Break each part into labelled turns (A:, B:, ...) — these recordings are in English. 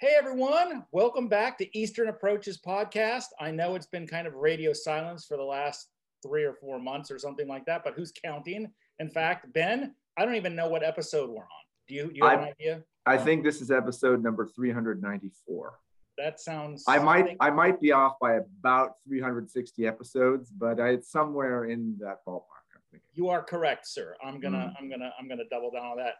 A: Hey everyone, welcome back to Eastern Approaches podcast. I know it's been kind of radio silence for the last three or four months or something like that, but who's counting? In fact, Ben, I don't even know what episode we're on. Do you, do you have
B: I-
A: an idea?
B: I think this is episode number 394.
A: That sounds.
B: I might I might be off by about 360 episodes, but I, it's somewhere in that ballpark.
A: You are correct, sir. I'm gonna,
B: Mm.
A: I'm gonna, I'm gonna double down on that.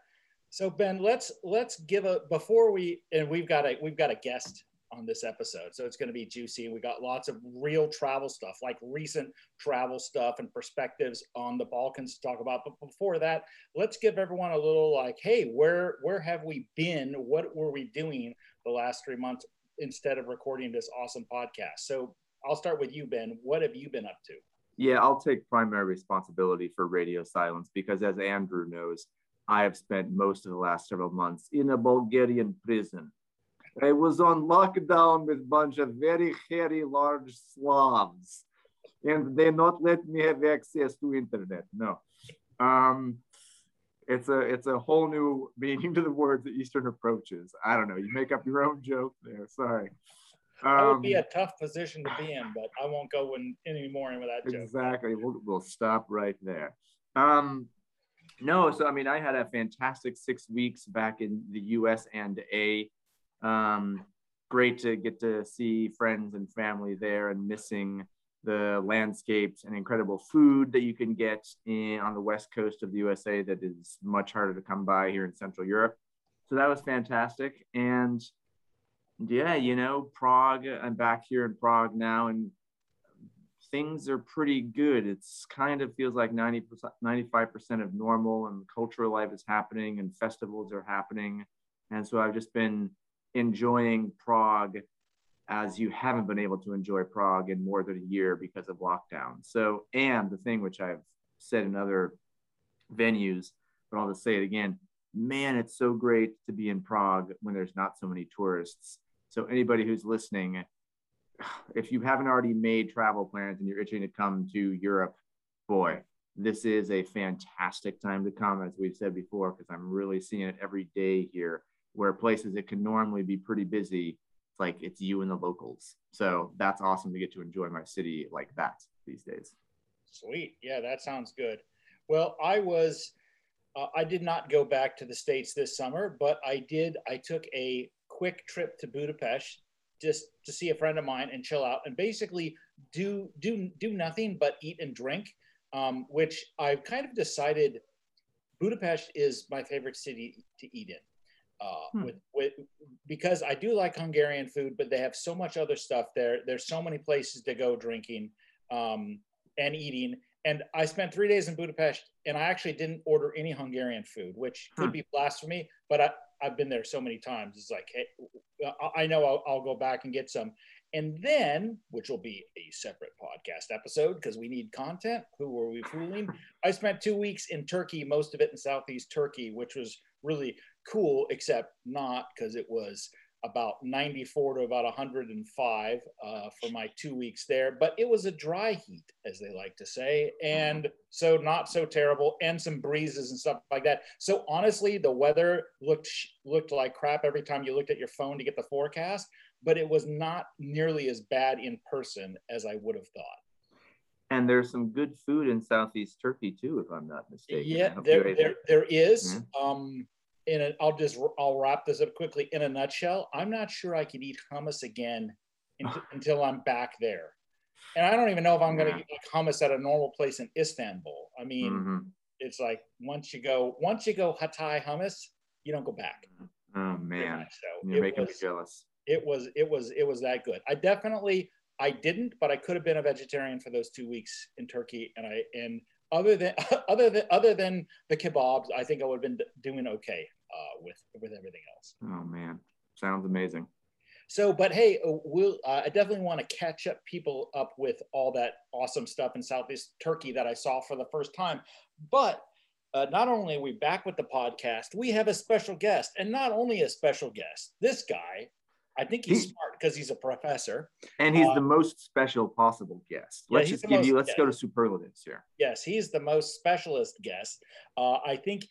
A: So Ben, let's let's give a before we and we've got a we've got a guest on this episode, so it's gonna be juicy. We got lots of real travel stuff, like recent travel stuff and perspectives on the Balkans to talk about. But before that, let's give everyone a little like, hey, where where have we been? What were we doing the last three months instead of recording this awesome podcast? So I'll start with you, Ben. What have you been up to?
B: Yeah, I'll take primary responsibility for radio silence because, as Andrew knows, I have spent most of the last several months in a Bulgarian prison. I was on lockdown with a bunch of very hairy, large Slavs, and they not let me have access to internet. No, um, it's a it's a whole new meaning to the words that Eastern approaches. I don't know. You make up your own joke there. Sorry.
A: That would be
B: Um,
A: a tough position to be in, but I won't go in any more into that joke.
B: Exactly. We'll, we'll stop right there. Um, no, so I mean, I had a fantastic six weeks back in the US and A. Um, great to get to see friends and family there and missing the landscapes and incredible food that you can get in, on the west coast of the USA that is much harder to come by here in Central Europe. So that was fantastic. And yeah, you know, Prague, I'm back here in Prague now and things are pretty good. It's kind of feels like 90%, 95% of normal and cultural life is happening and festivals are happening. And so I've just been enjoying Prague as you haven't been able to enjoy Prague in more than a year because of lockdown. So, and the thing which I've said in other venues, but I'll just say it again, man, it's so great to be in Prague when there's not so many tourists. So anybody who's listening, if you haven't already made travel plans and you're itching to come to Europe, boy, this is a fantastic time to come, as we've said before, because I'm really seeing it every day here, where places that can normally be pretty busy, it's like it's you and the locals. So that's awesome to get to enjoy my city like that these days.
A: Sweet. Yeah, that sounds good. Well, I was, uh, I did not go back to the States this summer, but I did, I took a quick trip to Budapest just to see a friend of mine and chill out and basically do, do, do nothing but eat and drink, um, which I've kind of decided Budapest is my favorite city to eat in. Uh,
B: Hmm.
A: with, with because I do like Hungarian food, but they have so much other stuff there. There's so many places to go drinking um, and eating. And I spent three days in Budapest, and I actually didn't order any Hungarian food, which could
B: Hmm.
A: be blasphemy. But I, I've been there so many times. It's like, hey, I- know I'll, I'll go back and get some. And then, which will be a separate podcast episode because we need content. Who were we fooling? I spent two weeks in Turkey, most of it in Southeast Turkey, which was really cool, except not because it was about 94 to about 105 uh, for my two weeks there. But it was a dry heat, as they like to say. And so not so terrible and some breezes and stuff like that. So honestly, the weather looked looked like crap every time you looked at your phone to get the forecast, but it was not nearly as bad in person as I would have thought.
B: And there's some good food in Southeast Turkey too, if I'm not mistaken.
A: Yeah, there, there, there is.
B: Mhm.
A: Um, in a, I'll just I'll wrap this up quickly. In a nutshell, I'm not sure I could eat hummus again until, until I'm back there, and I don't even know if I'm going to get hummus at a normal place in Istanbul. I mean,
B: Mhm.
A: it's like once you go once you go Hatay hummus, you don't go back.
B: Oh man.
A: So
B: you're
A: it
B: making
A: was,
B: me jealous.
A: it was it was it was that good. I definitely I didn't, but I could have been a vegetarian for those two weeks in Turkey, and I and other than other than other than the kebabs, I think I would have been doing okay uh, with with everything else.
B: Oh man, sounds amazing.
A: So, but hey, uh, we'll uh, I definitely want to catch up people up with all that awesome stuff in Southeast Turkey that I saw for the first time. But uh, not only are we back with the podcast, we have a special guest, and not only a special guest. This guy, I think he's
B: He-
A: smart because he's a professor.
B: And he's
A: Uh,
B: the most special possible guest. Let's
A: he's
B: just give you. Let's go to superlatives here.
A: Yes, he's the most specialist guest. Uh, I think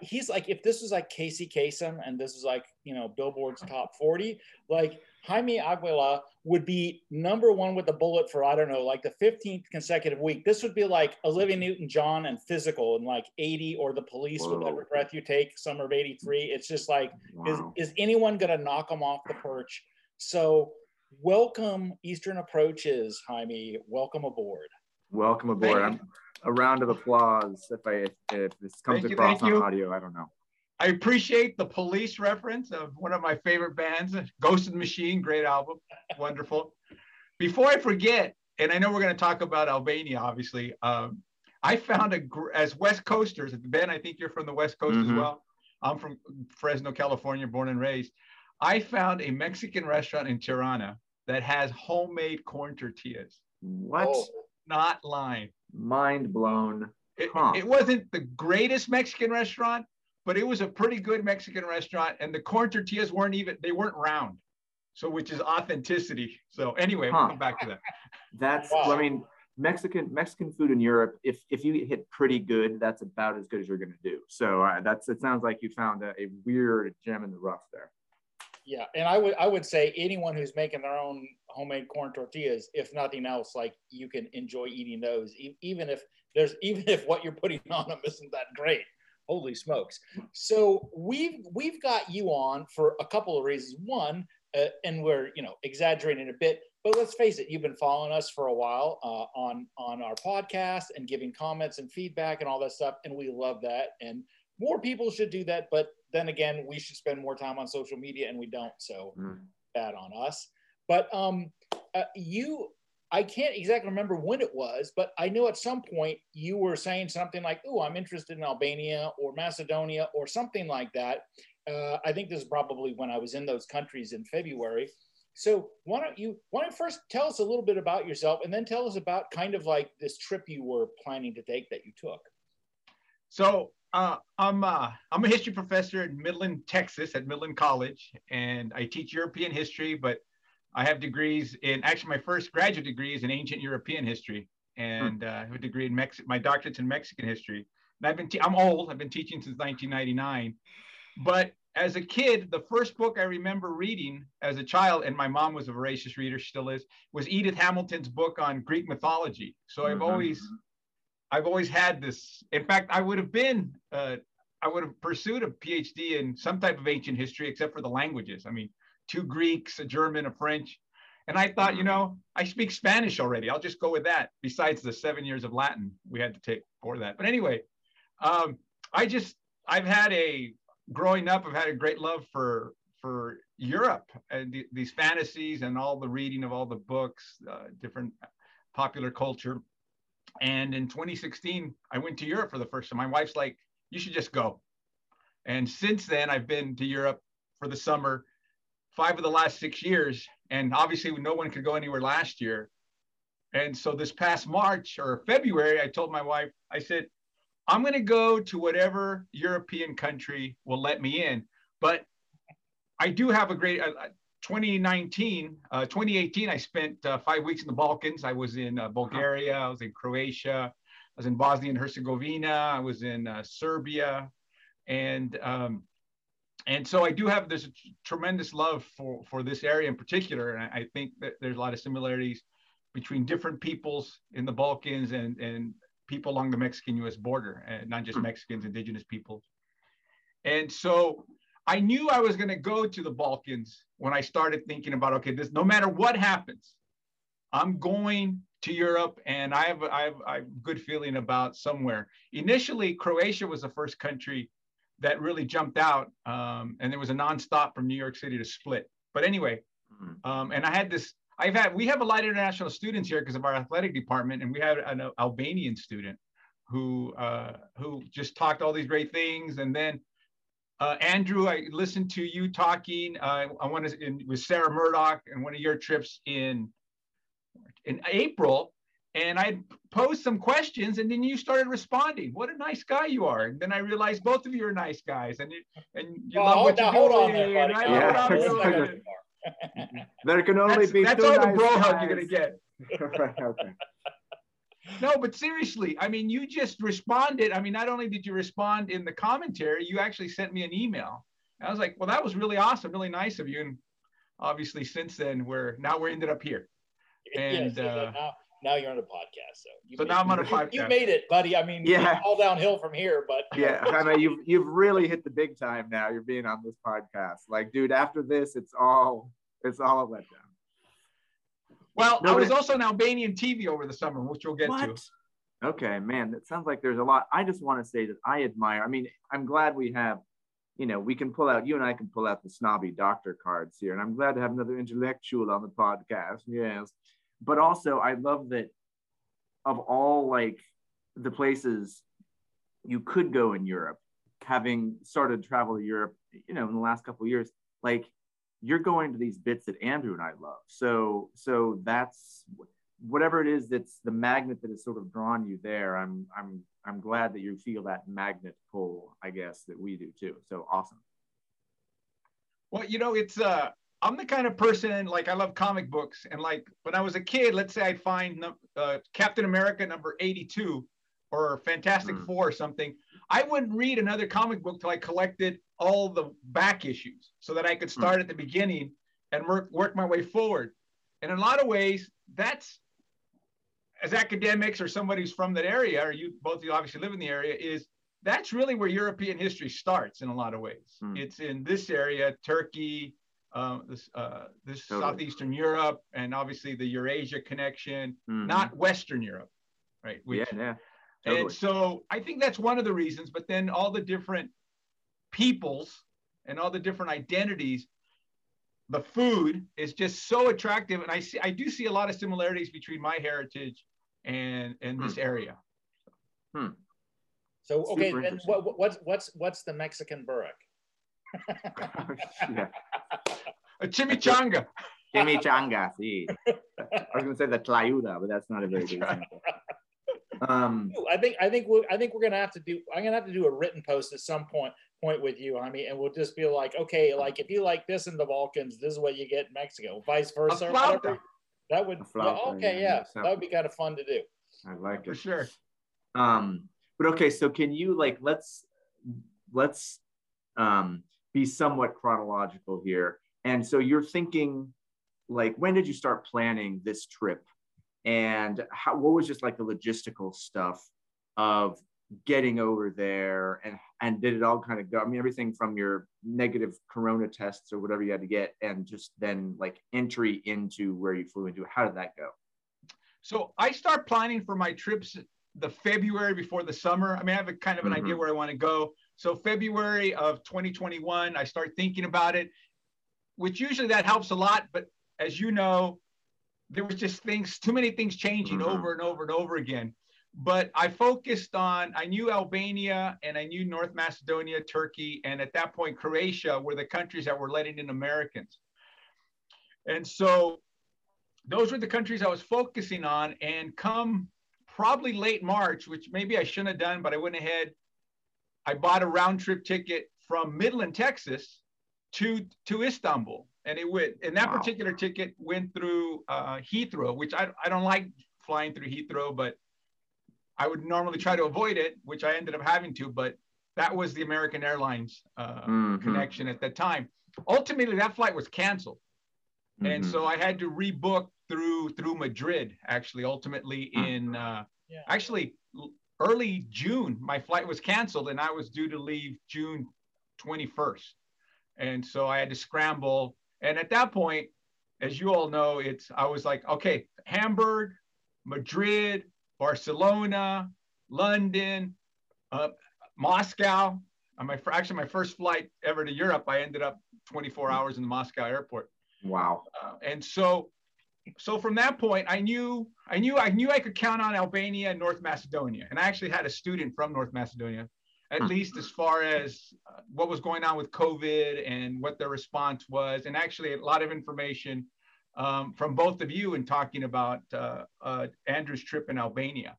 A: he's like if this was like Casey Kasem and this was like you know Billboard's top 40, like Jaime Aguilar would be number one with the bullet for I don't know like the 15th consecutive week. This would be like Olivia Newton-John and physical and like 80 or the police Whoa. with every breath you take, summer of 83. It's just like wow. is, is anyone gonna knock him off the perch? So welcome Eastern Approaches, Jaime. Welcome aboard.
B: Welcome aboard a round of applause if I if this comes thank across you, on audio. I don't know.
C: I appreciate the police reference of one of my favorite bands, Ghost of the Machine, great album, wonderful. Before I forget, and I know we're going to talk about Albania, obviously. Um, I found a as West Coasters, Ben. I think you're from the West Coast mm-hmm. as well. I'm from Fresno, California, born and raised. I found a Mexican restaurant in Tirana that has homemade corn tortillas.
B: What? Oh,
C: not lying
B: mind blown.
C: It, it, wasn't the greatest Mexican restaurant, but it was a pretty good Mexican restaurant. And the corn tortillas weren't even, they weren't round. So, which is authenticity. So, anyway, huh. we'll come back to that.
B: That's, wow. well, I mean, Mexican Mexican food in Europe, if if you hit pretty good, that's about as good as you're going to do. So uh, that's it. Sounds like you found a, a weird gem in the rough there.
A: Yeah, and I would I would say anyone who's making their own homemade corn tortillas, if nothing else, like you can enjoy eating those, even if there's even if what you're putting on them isn't that great. Holy smokes! So we've we've got you on for a couple of reasons. One, uh, and we're you know exaggerating a bit, but let's face it, you've been following us for a while uh, on on our podcast and giving comments and feedback and all that stuff, and we love that. And more people should do that, but then again, we should spend more time on social media and we don't. So mm. bad on us. But um, uh, you, I can't exactly remember when it was, but I know at some point you were saying something like, "Oh, I'm interested in Albania or Macedonia or something like that." Uh, I think this is probably when I was in those countries in February. So why don't you why don't you first tell us a little bit about yourself and then tell us about kind of like this trip you were planning to take that you took.
C: So uh, I'm uh, I'm a history professor in Midland, Texas, at Midland College, and I teach European history. But I have degrees in actually my first graduate degree is in ancient European history, and uh, I have a degree in Mexico. My doctorate's in Mexican history. And I've been te- I'm old. I've been teaching since 1999. But as a kid, the first book I remember reading as a child, and my mom was a voracious reader, still is, was Edith Hamilton's book on Greek mythology. So I've mm-hmm. always I've always had this. In fact, I would have been, uh, I would have pursued a PhD in some type of ancient history, except for the languages. I mean, two Greeks, a German, a French. And I thought, you know, I speak Spanish already. I'll just go with that, besides the seven years of Latin we had to take for that. But anyway, um, I just, I've had a, growing up, I've had a great love for, for Europe and the, these fantasies and all the reading of all the books, uh, different popular culture. And in 2016, I went to Europe for the first time. My wife's like, you should just go. And since then, I've been to Europe for the summer, five of the last six years. And obviously, no one could go anywhere last year. And so this past March or February, I told my wife, I said, I'm going to go to whatever European country will let me in. But I do have a great, uh, 2019, uh, 2018, I spent uh, five weeks in the Balkans. I was in uh, Bulgaria, I was in Croatia, I was in Bosnia and Herzegovina, I was in uh, Serbia, and um, and so I do have this tremendous love for for this area in particular, and I, think that there's a lot of similarities between different peoples in the Balkans and and people along the Mexican-U.S. border, and not just hmm. Mexicans, indigenous peoples. And so I knew I was going to go to the Balkans when I started thinking about okay, this no matter what happens, I'm going to Europe, and I have I have, I have good feeling about somewhere. Initially, Croatia was the first country that really jumped out, um, and there was a nonstop from New York City to Split. But anyway, mm-hmm. um, and I had this. I've had we have a lot of international students here because of our athletic department, and we had an Albanian student who uh, who just talked all these great things, and then uh, Andrew, I listened to you talking. Uh, I want to with Sarah Murdoch and one of your trips in in April, and I posed some questions, and then you started responding. What a nice guy you are! And then I realized both of you are nice guys, and you, and you well, love what you hold on there,
B: yeah. there can only
C: that's,
B: be
C: that's
B: all
C: nice the bro hug you're gonna get.
B: right, okay.
C: no, but seriously, I mean, you just responded. I mean, not only did you respond in the commentary, you actually sent me an email. And I was like, well, that was really awesome, really nice of you. And obviously, since then, we're now we're ended up here. And
A: Yes,
C: uh,
A: now, now you're on a podcast. So, you
C: so
A: made-
C: now I'm on a podcast.
A: You made it, buddy. I mean,
B: Yeah.
A: all downhill from here, but
B: Yeah, I mean, you've you've really hit the big time now. You're being on this podcast. Like, dude, after this, it's all it's all a letdown.
C: well,
B: No,
C: I was
B: it-
C: also in Albanian TV over the summer, which we'll get to.
B: Okay, man, that sounds like there's a lot. I just want to say that I admire. I mean, I'm glad we have, you know, we can pull out. You and I can pull out the snobby doctor cards here, and I'm glad to have another intellectual on the podcast. Yes, but also I love that of all like the places you could go in Europe, having started to travel to Europe, you know, in the last couple of years, like you're going to these bits that Andrew and I love. So, so that's whatever it is that's the magnet that has sort of drawn you there. I'm, I'm, I'm glad that you feel that magnet pull, I guess, that we do too. So awesome.
C: Well, you know, it's uh I'm the kind of person like I love comic books and like when I was a kid, let's say I'd find uh, Captain America number 82 or Fantastic
B: Hmm.
C: Four or something. I wouldn't read another comic book till I collected all the back issues so that I could start at the beginning and work work my way forward. And in a lot of ways, that's as academics or somebody who's from that area, or you both of you obviously live in the area, is that's really where European history starts in a lot of ways.
B: Hmm.
C: It's in this area, Turkey, uh, this, uh, this
B: Totally.
C: southeastern Europe, and obviously the Eurasia connection,
B: Mhm.
C: not Western Europe, right?
B: yeah,
C: Which-
B: yeah.
C: and
B: Totally.
C: so I think that's one of the reasons. But then all the different peoples and all the different identities, the food is just so attractive, and I see I do see a lot of similarities between my heritage and and this area. Hmm.
A: so okay.
B: Super
A: Then what, what- what's what's what's the Mexican burek?
B: yeah.
C: A chimichanga.
B: Chimichanga, sí. I was gonna say the tlayuda, but that's not a very good example. Um,
A: I think I think we I think we're gonna have to do. I'm gonna have to do a written post at some point point with you, I mean, and we'll just be like, okay, like if you like this in the Balkans, this is what you get in Mexico, vice versa. or whatever. That would
B: A flauta,
A: yeah, okay,
B: yeah,
A: yeah,
B: yeah.
A: that would be kind of fun to do.
B: I like
C: For
B: it.
C: For sure.
B: Um, but okay, so can you like let's let's um be somewhat chronological here. And so you're thinking like when did you start planning this trip? And how what was just like the logistical stuff of getting over there and and did it all kind of go? I mean, everything from your negative corona tests or whatever you had to get, and just then like entry into where you flew into. How did that go?
C: So I start planning for my trips the February before the summer. I mean, I have a kind of an
B: Mhm.
C: idea where I want to go. So February of 2021, I start thinking about it, which usually that helps a lot. But as you know, there was just things, too many things changing
B: Mhm.
C: over and over and over again. But I focused on, I knew Albania and I knew North Macedonia, Turkey, and at that point, Croatia were the countries that were letting in Americans. And so those were the countries I was focusing on. And come probably late March, which maybe I shouldn't have done, but I went ahead. I bought a round trip ticket from Midland, Texas to, to Istanbul. And it went, and that
B: Wow.
C: particular ticket went through uh, Heathrow, which I, I don't like flying through Heathrow, but I would normally try to avoid it, which I ended up having to. But that was the American Airlines uh,
B: Mhm.
C: connection at that time. Ultimately, that flight was canceled and
B: Mhm.
C: so I had to rebook through through Madrid. Actually, ultimately
B: Hmm.
C: in uh,
A: Yeah.
C: actually early June, my flight was canceled, and I was due to leave June 21st, and so I had to scramble. And at that point, as you all know, it's I was like, okay, Hamburg, Madrid, Barcelona, London, uh, Moscow. On my actually my first flight ever to Europe, I ended up 24 hours in the Moscow airport.
B: wow.
C: Uh, and so so from that point i knew i knew i knew i could count on albania and north macedonia and i actually had a student from north macedonia at
B: Hmm.
C: least as far as uh, what was going on with covid and what their response was and actually a lot of information um, from both of you in talking about uh, uh, andrew's trip in albania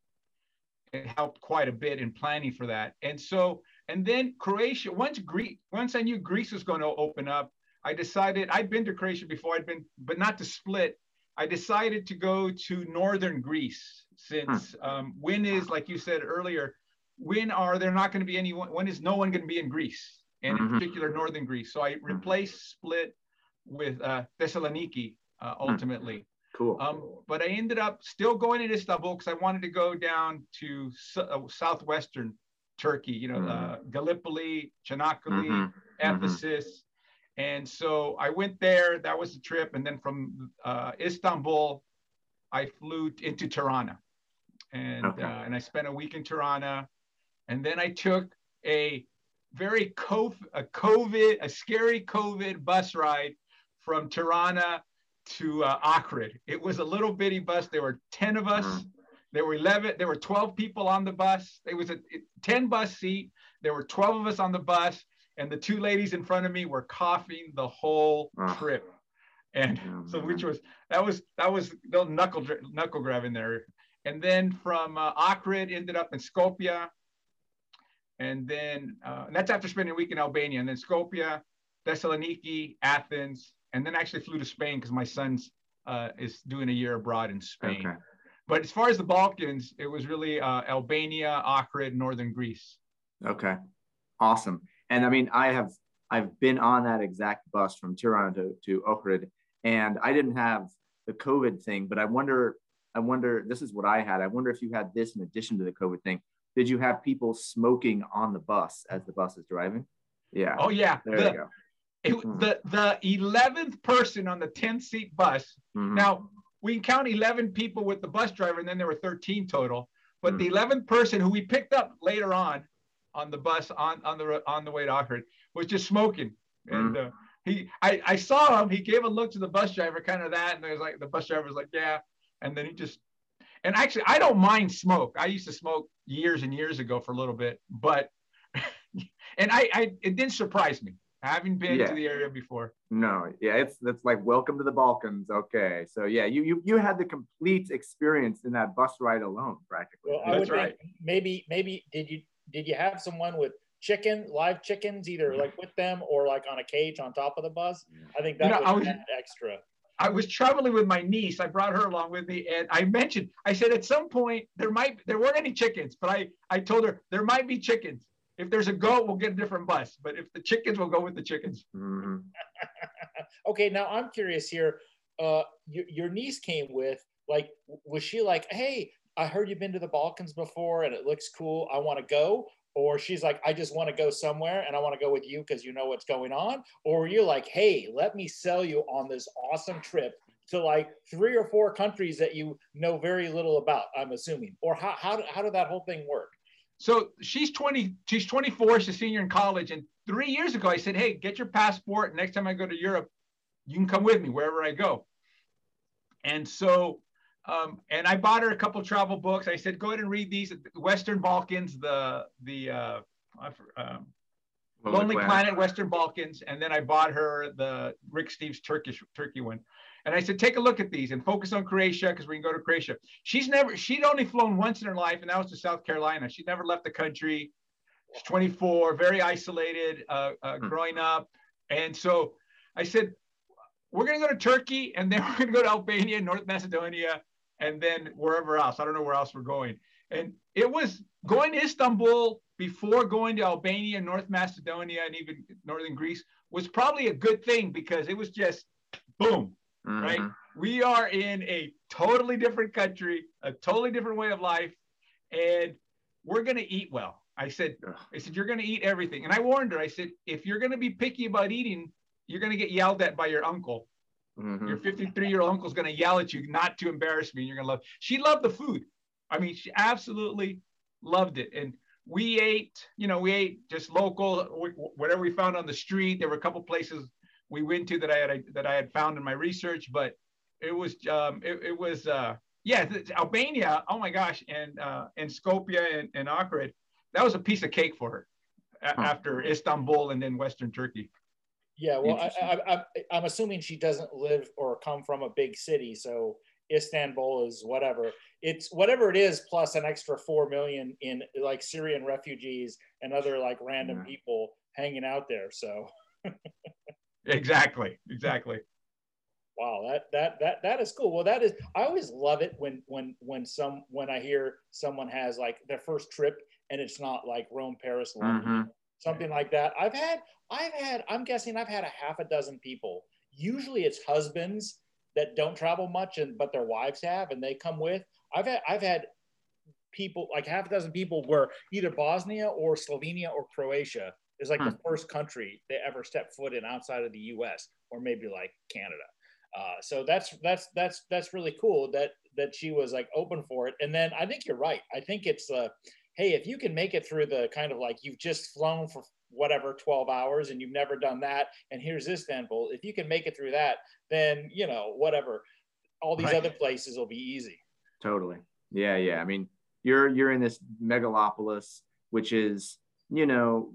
C: it helped quite a bit in planning for that and so and then croatia once greece once i knew greece was going to open up I decided I'd been to Croatia before. I'd been, but not to split. I decided to go to northern Greece since hmm. um, when is like you said earlier, when are there not going to be anyone? When is no one going to be in Greece, and mm-hmm. in particular northern Greece? So I hmm. replaced Split with uh, Thessaloniki uh, hmm. ultimately.
B: Cool.
C: Um, but I ended up still going to Istanbul because I wanted to go down to uh, southwestern Turkey. You know, mm-hmm. uh, Gallipoli, Çanakkale, mm-hmm. Ephesus. And so I went there. That was the trip. And then from uh, Istanbul, I flew into Tirana, and okay. uh, and I spent a week in Tirana, and then I took a very COVID, a COVID, a scary COVID bus ride from Tirana to uh, Ohrid. It was a little bitty bus. There were ten of us. Mm-hmm. There were eleven. There were twelve people on the bus. It was a ten bus seat. There were twelve of us on the bus and the two ladies in front of me were coughing the whole trip and oh, so which was that was that was the knuckle knuckle grabbing there and then from uh, Ohrid ended up in Skopje and then uh, and that's after spending a week in Albania and then Skopje Thessaloniki Athens and then actually flew to Spain because my son's uh, is doing a year abroad in Spain okay. but as far as the Balkans it was really uh, Albania Ohrid northern Greece
B: okay awesome and I mean, I have I've been on that exact bus from Tirana to, to Ohrid, and I didn't have the COVID thing, but I wonder, I wonder, this is what I had. I wonder if you had this in addition to the COVID thing. Did you have people smoking on the bus as the bus is driving? Yeah.
C: Oh yeah.
B: There
C: the,
B: you go.
C: It, mm-hmm. the the eleventh person on the 10 seat bus. Mm-hmm. Now we can count 11 people with the bus driver, and then there were 13 total. But mm-hmm. the 11th person who we picked up later on on the bus on on the on the way to Ohrid was just smoking, and mm-hmm. uh, he I, I saw him. He gave a look to the bus driver, kind of that, and there's like the bus driver was like, yeah, and then he just and actually I don't mind smoke. I used to smoke years and years ago for a little bit, but and I, I it didn't surprise me having been yeah. to the area before.
B: No, yeah, it's it's like welcome to the Balkans. Okay, so yeah, you you you had the complete experience in that bus ride alone, practically.
A: Well, That's right. Maybe maybe did you did you have someone with chicken, live chickens, either like with them or like on a cage on top of the bus? I think that you know, was, was extra.
C: I was traveling with my niece. I brought her along with me, and I mentioned, I said, at some point there might there weren't any chickens, but I I told her there might be chickens. If there's a goat, we'll get a different bus. But if the chickens, we'll go with the chickens.
B: Mm-hmm.
A: okay, now I'm curious here. Uh, your, your niece came with like, was she like, hey, I heard you've been to the Balkans before and it looks cool. I want to go. Or she's like, I just want to go somewhere and I want to go with you because you know what's going on. Or you're like, hey, let me sell you on this awesome trip to like three or four countries that you know very little about, I'm assuming. Or how, how, how did that whole thing work?
C: So she's 20, she's 24, she's a senior in college. And three years ago, I said, hey, get your passport. Next time I go to Europe, you can come with me wherever I go. And so um, and I bought her a couple travel books. I said, go ahead and read these. Western Balkans, the the uh, um, Lonely Planet. Planet, Western Balkans, and then I bought her the Rick Steves Turkish Turkey one. And I said, take a look at these and focus on Croatia because we can go to Croatia. She's never, she'd only flown once in her life, and that was to South Carolina. She'd never left the country. She's 24, very isolated, uh, uh, hmm. growing up. And so I said, we're going to go to Turkey, and then we're going to go to Albania, North Macedonia, and then wherever else. I don't know where else we're going. And it was going to Istanbul before going to Albania, North Macedonia, and even northern Greece was probably a good thing because it was just boom, mm-hmm. right? We are in a totally different country, a totally different way of life, and we're going to eat well. I said, I said, you're going to eat everything. And I warned her, I said, if you're going to be picky about eating, you're going to get yelled at by your uncle Mm-hmm. Your 53 year old uncle's going to yell at you not to embarrass me. And you're going to love. She loved the food. I mean, she absolutely loved it. And we ate, you know, we ate just local, whatever we found on the street. There were a couple places we went to that I had that I had found in my research, but it was um, it, it was uh, yeah, Albania. Oh my gosh, and uh, and Skopje and, and that was a piece of cake for her huh. after Istanbul and then Western Turkey.
A: Yeah, well, I, I, I, am assuming she doesn't live or come from a big city, so Istanbul is whatever. It's whatever it is, plus an extra four million in like Syrian refugees and other like random yeah. people hanging out there. So.
C: exactly, exactly.
A: Wow, that that that that is cool. Well, that is I always love it when when when some when I hear someone has like their first trip and it's not like Rome, Paris, London,
B: Mm-hmm.
A: Something like that. I've had I've had I'm guessing I've had a half a dozen people. Usually it's husbands that don't travel much and but their wives have and they come with. I've had I've had people like half a dozen people where either Bosnia or Slovenia or Croatia is like
B: Hmm.
A: the first country they ever stepped foot in outside of the US or maybe like Canada. Uh, so that's that's that's that's really cool that that she was like open for it. And then I think you're right. I think it's uh, hey, if you can make it through the kind of like you've just flown for whatever 12 hours and you've never done that, and here's Istanbul. If you can make it through that, then you know whatever, all these
C: Right.
A: other places will be easy.
B: Totally. Yeah, yeah. I mean, you're you're in this megalopolis, which is you know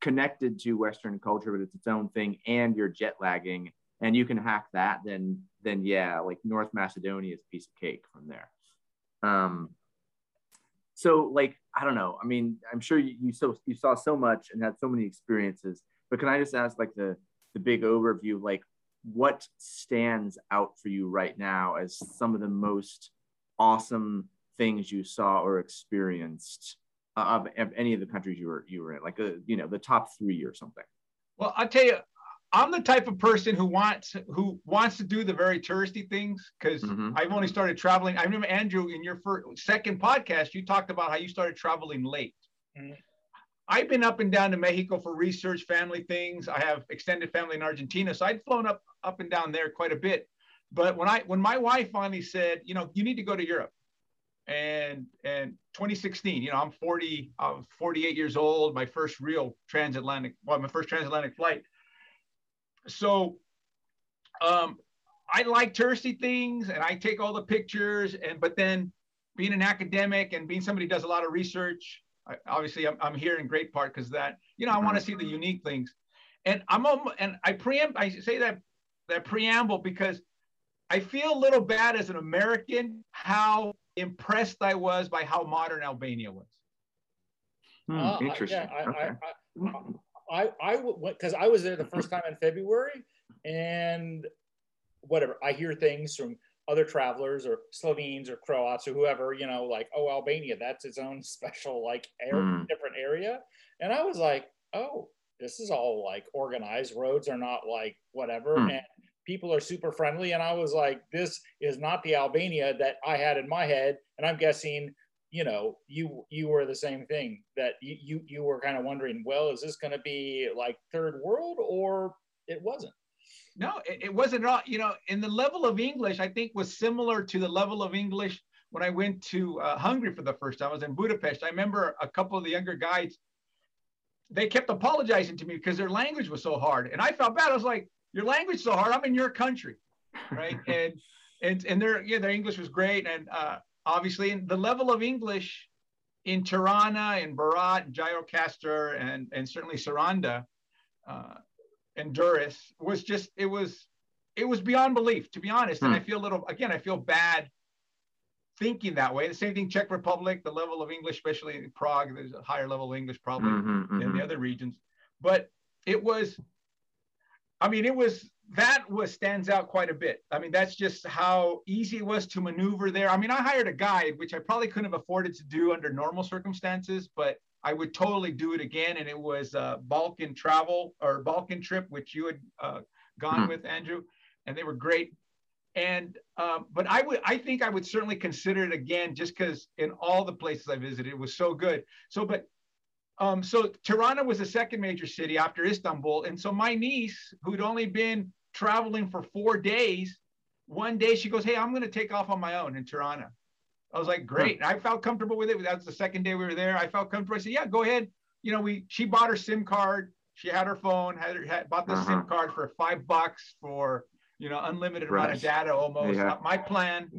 B: connected to Western culture, but it's its own thing, and you're jet lagging, and you can hack that. Then then yeah, like North Macedonia is a piece of cake from there. Um. So like I don't know. I mean, I'm sure you, you so you saw so much and had so many experiences, but can I just ask like the the big overview, like what stands out for you right now as some of the most awesome things you saw or experienced uh, of, of any of the countries you were you were in, like a, you know the top three or something.
C: Well, I'll tell you, I'm the type of person who wants who wants to do the very touristy things because
B: Mhm.
C: I've only started traveling. I remember Andrew in your first second podcast, you talked about how you started traveling late.
A: Mhm.
C: I've been up and down to Mexico for research, family things. I have extended family in Argentina, so I'd flown up up and down there quite a bit. But when I when my wife finally said, you know, you need to go to Europe, and and 2016, you know, I'm 40, I'm 48 years old. My first real transatlantic, well, my first transatlantic flight. So, um, I like touristy things, and I take all the pictures. And but then, being an academic and being somebody who does a lot of research, I, obviously I'm, I'm here in great part because that, you know, I want to see the unique things. And I'm almo- and I preempt, I say that that preamble because I feel a little bad as an American how impressed I was by how modern Albania was.
B: Hmm,
A: Uh, I-
B: interesting.
A: yeah, I,
B: okay.
A: I, I, I went because I was there the first time in February, and whatever I hear things from other travelers or Slovenes or Croats or whoever, you know, like oh Albania, that's its own special like air,
B: Mm.
A: different area, and I was like, oh, this is all like organized. Roads are not like whatever,
B: Hmm.
A: and people are super friendly. And I was like, this is not the Albania that I had in my head, and I'm guessing you know you you were the same thing that you you, you were kind of wondering well is this going to be like third world or it wasn't
C: No, it, it wasn't at all. You know, in the level of English, I think was similar to the level of English when I went to uh, Hungary for the first time. I was in Budapest. I remember a couple of the younger guides. They kept apologizing to me because their language was so hard, and I felt bad. I was like, "Your language is so hard. I'm in your country, right?" and and and their yeah, their English was great, and uh, obviously, the level of English in Tirana, in Berat, and Gjirokastër, and and certainly Saranda. Uh, and Durrës was just it was it was beyond belief to be honest and
B: Hmm.
C: I feel a little again I feel bad thinking that way the same thing Czech Republic the level of English especially in Prague there's a higher level of English probably
B: Mhm,
C: than
B: mhm.
C: the other regions but it was I mean it was that was stands out quite a bit I mean that's just how easy it was to maneuver there I mean I hired a guide which I probably couldn't have afforded to do under normal circumstances but I would totally do it again. And it was uh, Balkan travel or Balkan trip, which you had uh, gone
B: Mhm.
C: with, Andrew, and they were great. And um, but I would, I think I would certainly consider it again, just because in all the places I visited, it was so good. So, but um, so Tirana was the second major city after Istanbul, and so my niece, who'd only been traveling for four days, one day she goes, "Hey, I'm going to take off on my own in Tirana." I was like, great. I felt comfortable with it. That was the second day we were there. I felt comfortable. I said, yeah, go ahead. You know, we she bought her SIM card. She had her phone, had her had, bought the
B: Uh-huh.
C: SIM card for five bucks for you know unlimited amount of data almost.
B: Yeah.
C: My plan,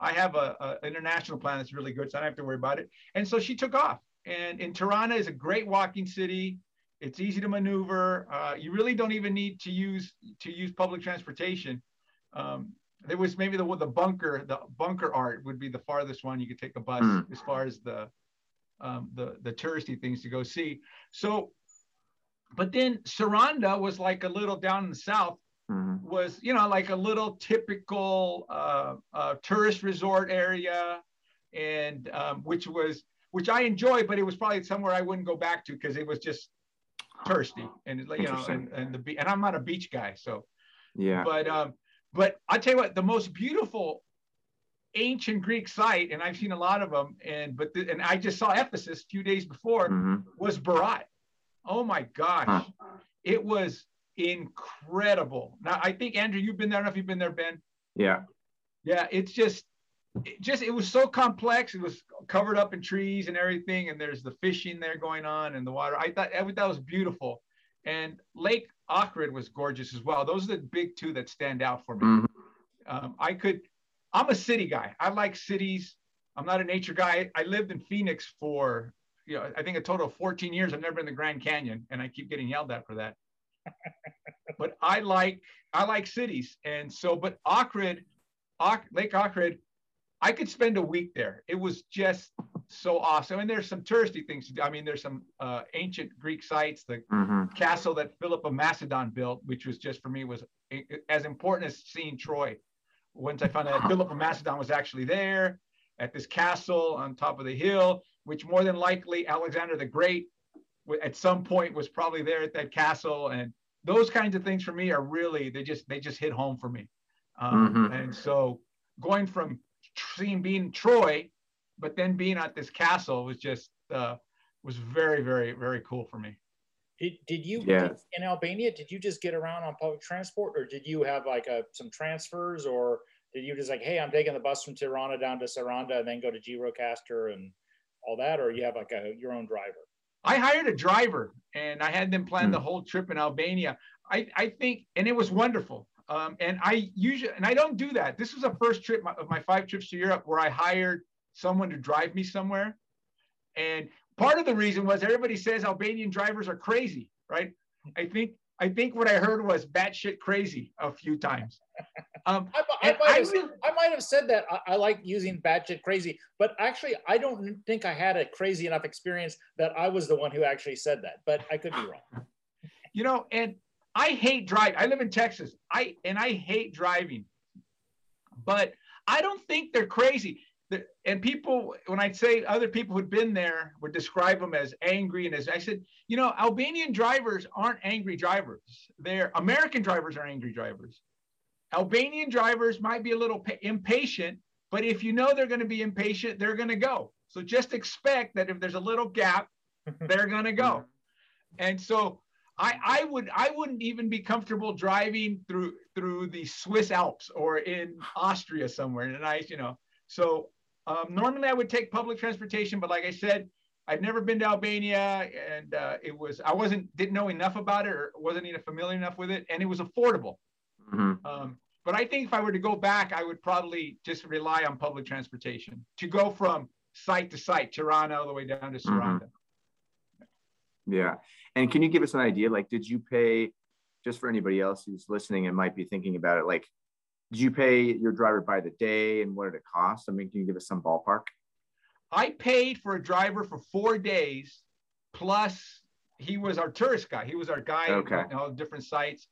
C: I have a, a international plan that's really good, so I don't have to worry about it. And so she took off. And in Tirana is a great walking city. It's easy to maneuver. Uh, you really don't even need to use to use public transportation. Um, there was maybe the the bunker the bunker art would be the farthest one you could take a bus
B: Hmm.
C: as far as the um, the the touristy things to go see. So, but then Saranda was like a little down in the south, mm-hmm. was, you know, like a little typical uh, uh, tourist resort area, and um, which was which I enjoyed, but it was probably somewhere I wouldn't go back to because it was just touristy and you know and, and the and I'm not a beach guy, so
B: yeah.
C: But um, but I tell you what, the most beautiful ancient Greek site, and I've seen a lot of them, and but the, and I just saw Ephesus a few days before mm-hmm. was Barat Oh my gosh, huh. it was incredible. Now I think Andrew, you've been there. I don't know if you've been there, Ben.
B: Yeah.
C: Yeah, it's just it just it was so complex. It was covered up in trees and everything, and there's the fishing there going on and the water. I thought I thought was beautiful, and Lake Ohrid was gorgeous as well. Those are the big two that stand out for me. Mm-hmm. Um, I could, I'm a city guy. I like cities. I'm not a nature guy. I lived in Phoenix for, you know, I think a total of 14 years. I've never been to the Grand Canyon, and I keep getting yelled at for that. but I like I like cities, and so but Ohrid, Lake Ohrid, I could spend a week there. It was just so awesome. And there's some touristy things. I mean, there's some uh, ancient Greek sites, the mm-hmm. castle that Philip of Macedon built, which was just for me was as important as seeing Troy. Once I found out that Philip of Macedon was actually there at this castle on top of the hill, which more than likely Alexander the Great at some point was probably there at that castle. And those kinds of things for me are really they just they just hit home for me. Um, mm-hmm. And so going from being Troy, but then being at this castle was just uh, was very very very cool for me.
A: Did, did you yeah. in Albania? Did you just get around on public transport, or did you have like a, some transfers, or did you just like, hey, I'm taking the bus from Tirana down to Saranda and then go to Gjirokastër and all that, or you have like a your own driver?
C: I hired a driver and I had them plan mm. the whole trip in Albania. I, I think, and it was wonderful. Um, and I usually, and I don't do that. This was the first trip of my five trips to Europe where I hired someone to drive me somewhere. And part of the reason was everybody says Albanian drivers are crazy, right? I think I think what I heard was batshit crazy a few times.
A: Um, I, I, might I, have, really, I, might have, said that I, I like using batshit crazy, but actually, I don't think I had a crazy enough experience that I was the one who actually said that. But I could be wrong.
C: You know, and I hate driving. I live in Texas. I and I hate driving, but I don't think they're crazy. And people, when I say other people who'd been there, would describe them as angry and as I said, you know, Albanian drivers aren't angry drivers. They're American drivers are angry drivers. Albanian drivers might be a little impatient, but if you know they're going to be impatient, they're going to go. So just expect that if there's a little gap, they're going to go. Mm-hmm. And so I, I would I wouldn't even be comfortable driving through through the Swiss Alps or in Austria somewhere And I, you know. So um, normally I would take public transportation, but like I said, I've never been to Albania, and uh, it was I wasn't didn't know enough about it or wasn't even familiar enough with it, and it was affordable. Mm-hmm. Um, but I think if I were to go back, I would probably just rely on public transportation to go from site to site, Tirana all the way down to Saranda.
B: Mm-hmm. Yeah. And can you give us an idea? Like, did you pay, just for anybody else who's listening and might be thinking about it, like, did you pay your driver by the day and what did it cost? I mean, can you give us some ballpark?
C: I paid for a driver for four days, plus he was our tourist guy. He was our guide okay. on all different sites.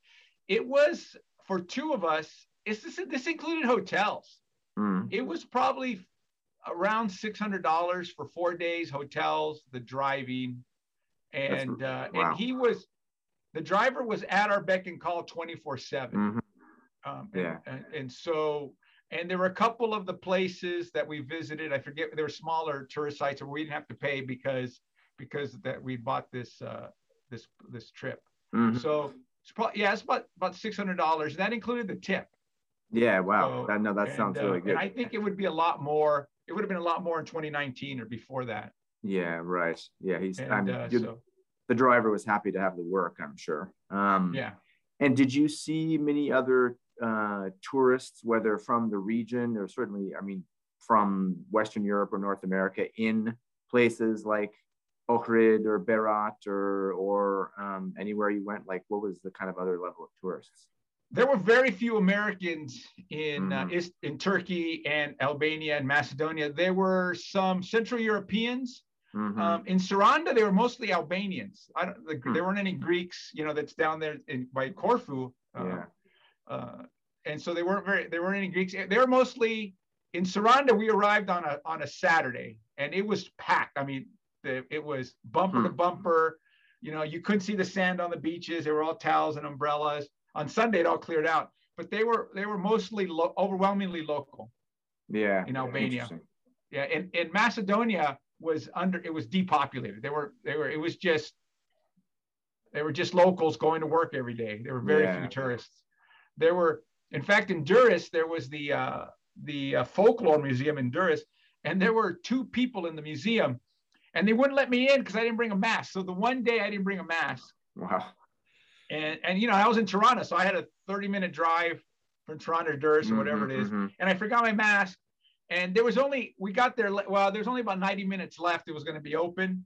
C: It was for two of us. It's this, this included hotels. Mm. It was probably around six hundred dollars for four days, hotels, the driving, and uh, wow. and he was the driver was at our beck and call 24 7 mm-hmm. um, yeah. and, and, so and there were a couple of the places that we visited. I forget there were smaller tourist sites where we didn't have to pay because because that we bought this uh, this this trip. Mm-hmm. so it's probably yeah it's about about $600 that included the tip.
B: Yeah wow. So, that, no that and, sounds really uh, good.
C: I think it would be a lot more it would have been a lot more in 2019 or before that
B: yeah, right. Yeah, he's. And, I mean, uh, so, the driver was happy to have the work. I'm sure. Um,
C: yeah.
B: And did you see many other uh, tourists, whether from the region or certainly, I mean, from Western Europe or North America, in places like Ohrid or Berat or or um, anywhere you went? Like, what was the kind of other level of tourists?
C: There were very few Americans in uh, mm-hmm. in Turkey and Albania and Macedonia. There were some Central Europeans Mm-hmm. Um, in Saranda, they were mostly Albanians. I don't, the, mm-hmm. There weren't any Greeks, you know, that's down there in, by Corfu. Uh, yeah. uh, and so they weren't very there weren't any Greeks. They were mostly in Saranda. We arrived on a on a Saturday, and it was packed. I mean, the, it was bumper hmm. to bumper. You know, you couldn't see the sand on the beaches. They were all towels and umbrellas. On Sunday, it all cleared out, but they were they were mostly lo- overwhelmingly local.
B: Yeah,
C: in Albania. Yeah, and in Macedonia was under it was depopulated. They were they were it was just they were just locals going to work every day. There were very yeah. few tourists. There were, in fact, in Durrës there was the uh, the uh, folklore museum in Durrës, and there were two people in the museum, and they wouldn't let me in because I didn't bring a mask. So the one day I didn't bring a mask.
B: Wow.
C: And and you know I was in Tirana so I had a 30 minute drive from Tirana to Durrës or whatever mm-hmm, it is, mm-hmm. and I forgot my mask. And there was only we got there. Well, there's only about 90 minutes left. It was going to be open,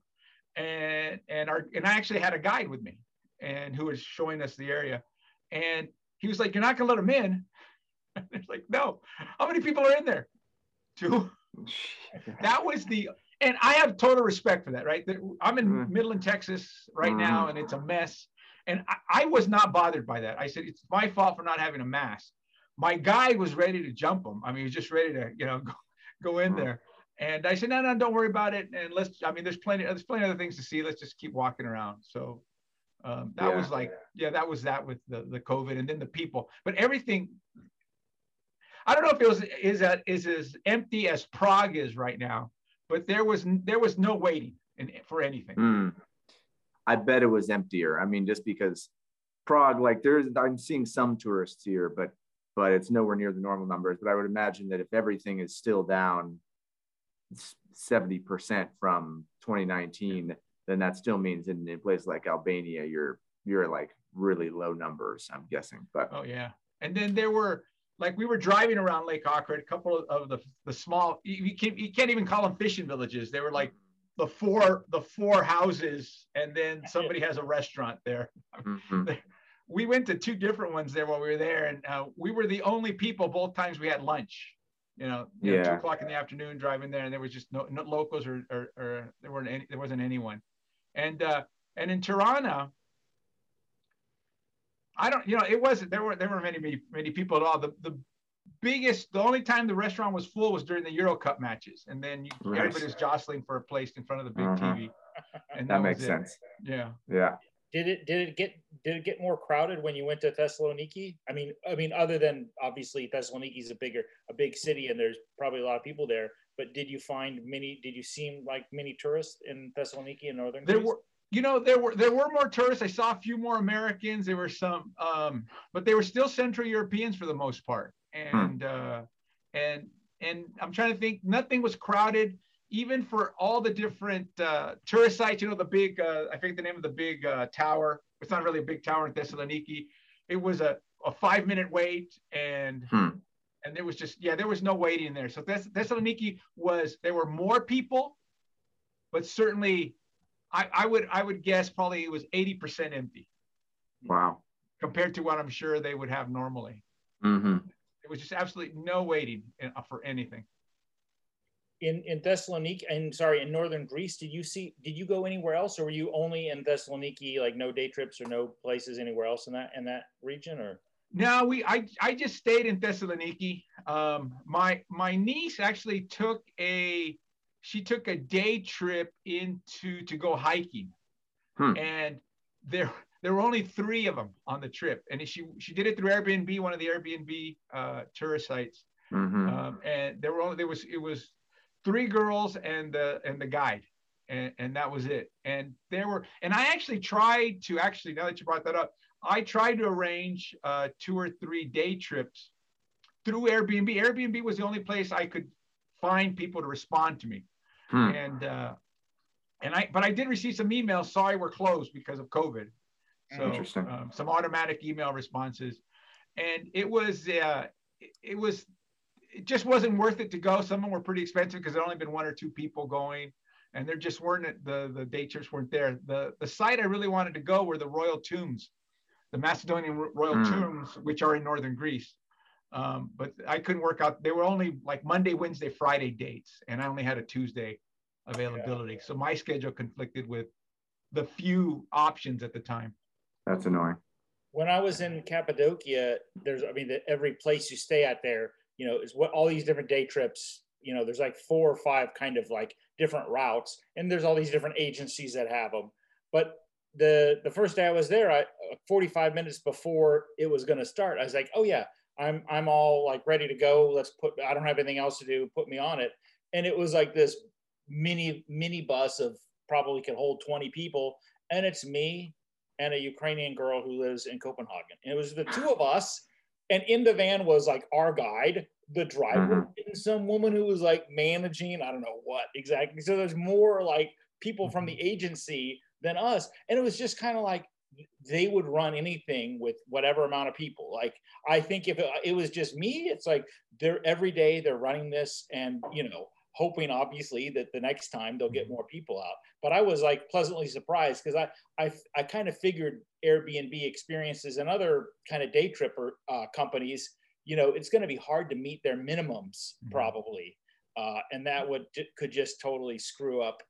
C: and and our and I actually had a guide with me, and who was showing us the area, and he was like, "You're not going to let them in." And it's like, no. How many people are in there? Two. that was the and I have total respect for that, right? I'm in mm. Midland, Texas right mm. now, and it's a mess. And I, I, was not bothered by that. I said, it's my fault for not having a mask my guy was ready to jump him. I mean, he was just ready to, you know, go, go in there. And I said, no, no, don't worry about it. And let's, I mean, there's plenty, there's plenty of other things to see. Let's just keep walking around. So um, that yeah, was like, yeah. yeah, that was that with the, the COVID and then the people, but everything, I don't know if it was, is that is as empty as Prague is right now, but there was, there was no waiting in, for anything.
B: Mm. I bet it was emptier. I mean, just because Prague, like there's, I'm seeing some tourists here, but but it's nowhere near the normal numbers. But I would imagine that if everything is still down 70% from 2019, then that still means in, in places like Albania, you're you're like really low numbers, I'm guessing. But
C: oh yeah. And then there were like we were driving around Lake Ohrid, a couple of the the small you can't you can't even call them fishing villages. They were like the four the four houses and then somebody has a restaurant there. Mm-hmm we went to two different ones there while we were there, and uh, we were the only people both times we had lunch. You know, you yeah. know, two o'clock in the afternoon driving there, and there was just no, no locals or, or, or, there weren't any, there wasn't anyone. And uh, and in Tirana, I don't, you know, it wasn't there were there were many many many people at all. The the biggest, the only time the restaurant was full was during the Euro Cup matches, and then you, right. everybody was jostling for a place in front of the big uh-huh. TV.
B: And that, that makes sense.
C: Yeah.
B: Yeah
A: did it did it get did it get more crowded when you went to Thessaloniki? I mean, I mean, other than obviously Thessaloniki is a bigger a big city and there's probably a lot of people there. But did you find many? Did you seem like many tourists in Thessaloniki in northern?
C: There
A: Greece?
C: were, you know, there were there were more tourists. I saw a few more Americans. There were some, um, but they were still Central Europeans for the most part. Hmm. And hmm. uh, and and I'm trying to think. Nothing was crowded even for all the different uh, tourist sites, you know, the big, uh, I think the name of the big uh, tower, it's not really a big tower in Thessaloniki. It was a, a five minute wait and, hmm. and there was just, yeah, there was no waiting there. So Thess- Thessaloniki was, there were more people, but certainly I, I would, I would guess probably it was 80% empty.
B: Wow.
C: Compared to what I'm sure they would have normally.
B: Mm-hmm.
C: It was just absolutely no waiting in, for anything
A: in in Thessaloniki and sorry in northern Greece did you see did you go anywhere else or were you only in Thessaloniki like no day trips or no places anywhere else in that in that region or
C: no we I I just stayed in Thessaloniki um my my niece actually took a she took a day trip into to go hiking hmm. and there there were only three of them on the trip and she she did it through Airbnb one of the Airbnb uh tourist sites
B: mm-hmm.
C: um, and there were only there was it was three girls and the and the guide and, and that was it. And there were and i actually tried to actually now that you brought that up i tried to arrange uh, two or three day trips through airbnb. Airbnb was the only place i could find people to respond to me. Hmm. and uh, and i but i did receive some emails. Sorry we're closed because of covid. So Interesting. Um, some automatic email responses. And it was uh, it was it just wasn't worth it to go. Some of them were pretty expensive because there only been one or two people going, and there just weren't the the day trips weren't there. The the site I really wanted to go were the royal tombs, the Macedonian royal mm. tombs, which are in northern Greece. Um, but I couldn't work out. They were only like Monday, Wednesday, Friday dates, and I only had a Tuesday availability. Yeah. So my schedule conflicted with the few options at the time.
B: That's annoying.
A: when I was in Cappadocia, there's, I mean, the, every place you stay at there, you know, is what all these different day trips, you know, there's like four or five kind of like different routes, and there's all these different agencies that have them. But the the first day I was there, I uh, 45 minutes before it was going to start, I was like, oh yeah, I'm I'm all like ready to go. Let's put. I don't have anything else to do. Put me on it. And it was like this mini mini bus of probably could hold 20 people, and it's me and a Ukrainian girl who lives in Copenhagen. And it was the two of us, and in the van was like our guide, the driver, mm-hmm. and some woman who was like managing. I don't know what exactly. So there's more like people from the mm-hmm. agency than us, and it was just kind of like they would run anything with whatever amount of people. Like I think if it, it, was just me, it's like they're every day they're running this and you know hoping obviously that the next time they'll get mm-hmm. more people out. But I was like pleasantly surprised because I I I kind of figured Airbnb experiences and other kind of day tripper uh, companies, you know, it's going to be hard to meet their minimums mm-hmm. probably, uh, and that would could just totally screw up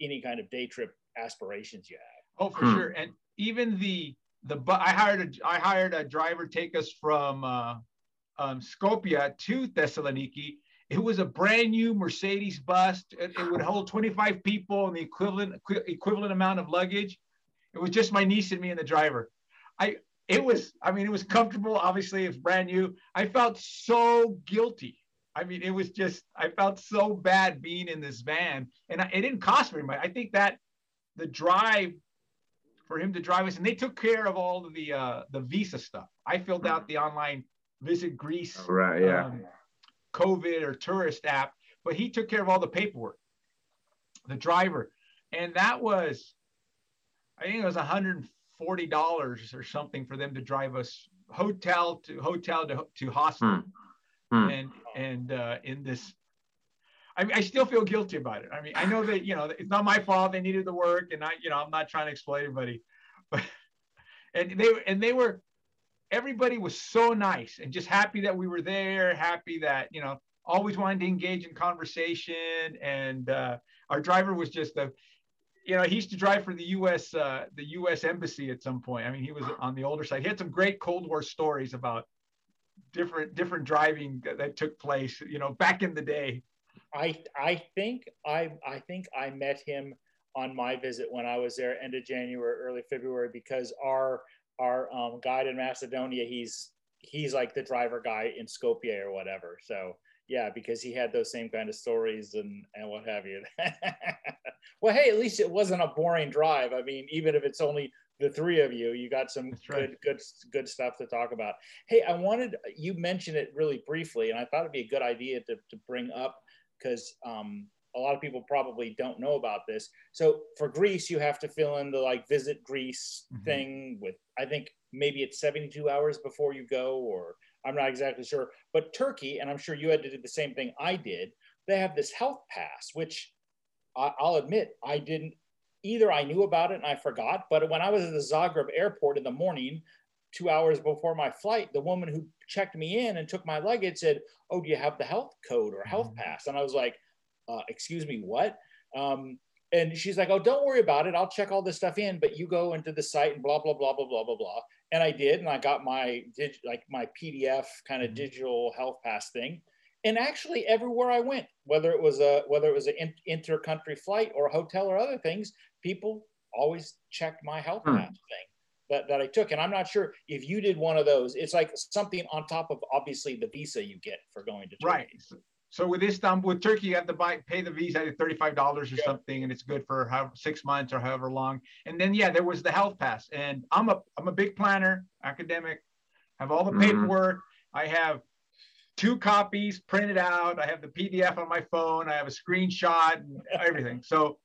A: any kind of day trip aspirations you have.
C: Oh, for hmm. sure. And even the the but I hired a I hired a driver take us from uh, um, Skopje to Thessaloniki. It was a brand new Mercedes bus. It, it, would hold 25 people and the equivalent equivalent amount of luggage. It was just my niece and me and the driver. I it was I mean it was comfortable. Obviously it's brand new. I felt so guilty. I mean it was just I felt so bad being in this van, and I, it didn't cost very much. I think that the drive for him to drive us, and they took care of all of the uh, the visa stuff. I filled out the online Visit Greece,
B: right? Yeah. Um,
C: COVID or tourist app, but he took care of all the paperwork. The driver, and that was, I think it was 140 dollars or something for them to drive us hotel to hotel to to hospital, hmm. Hmm. and and uh, in this I, I still feel guilty about it. I mean, I know that you know it's not my fault. They needed the work, and I, you know, I'm not trying to exploit anybody, but and they and they were, everybody was so nice and just happy that we were there, happy that you know, always wanted to engage in conversation, and uh, our driver was just a, you know, he used to drive for the U.S. Uh, the U.S. embassy at some point. I mean, he was on the older side. He had some great Cold War stories about different different driving that, that took place, you know, back in the day.
A: I I think I I think I met him on my visit when I was there end of January, early February, because our our um, guide in Macedonia, he's he's like the driver guy in Skopje or whatever. So yeah, because he had those same kind of stories and and what have you. well, hey, at least it wasn't a boring drive. I mean, even if it's only the three of you, you got some good good good stuff to talk about. Hey, I wanted you mentioned it really briefly, and I thought it'd be a good idea to to bring up because um, a lot of people probably don't know about this. So for Greece, you have to fill in the like visit Greece mm-hmm. thing with, I think maybe it's 72 hours before you go, or I'm not exactly sure. But Turkey, and I'm sure you had to do the same thing I did, they have this health pass, which I'll admit I didn't either. I knew about it and I forgot. But when I was at the Zagreb airport in the morning, two hours before my flight, the woman who checked me in and took my luggage said, "Oh, do you have the health code or health mm-hmm. pass?" And I was like, uh, "Excuse me, what?" Um, and she's like, "Oh, don't worry about it. I'll check all this stuff in, but you go into the site and blah blah blah blah blah blah blah." And I did, and I got my dig- like my PDF kind of mm-hmm. digital health pass thing. And actually, everywhere I went, whether it was a whether it was an in- inter-country flight or a hotel or other things, people always checked my health mm-hmm. pass thing that, that I took. And I'm not sure if you did one of those. It's like something on top of obviously the visa you get for going to Turkey.
C: Right. So with Istanbul, with Turkey, you have to buy pay the visa at thirty-five dollars or yeah. something, and it's good for how, six months or however long. And then yeah, there was the health pass, and I'm a I'm a big planner, academic, have all the mm-hmm. paperwork. I have two copies printed out. I have the PDF on my phone. I have a screenshot and everything. So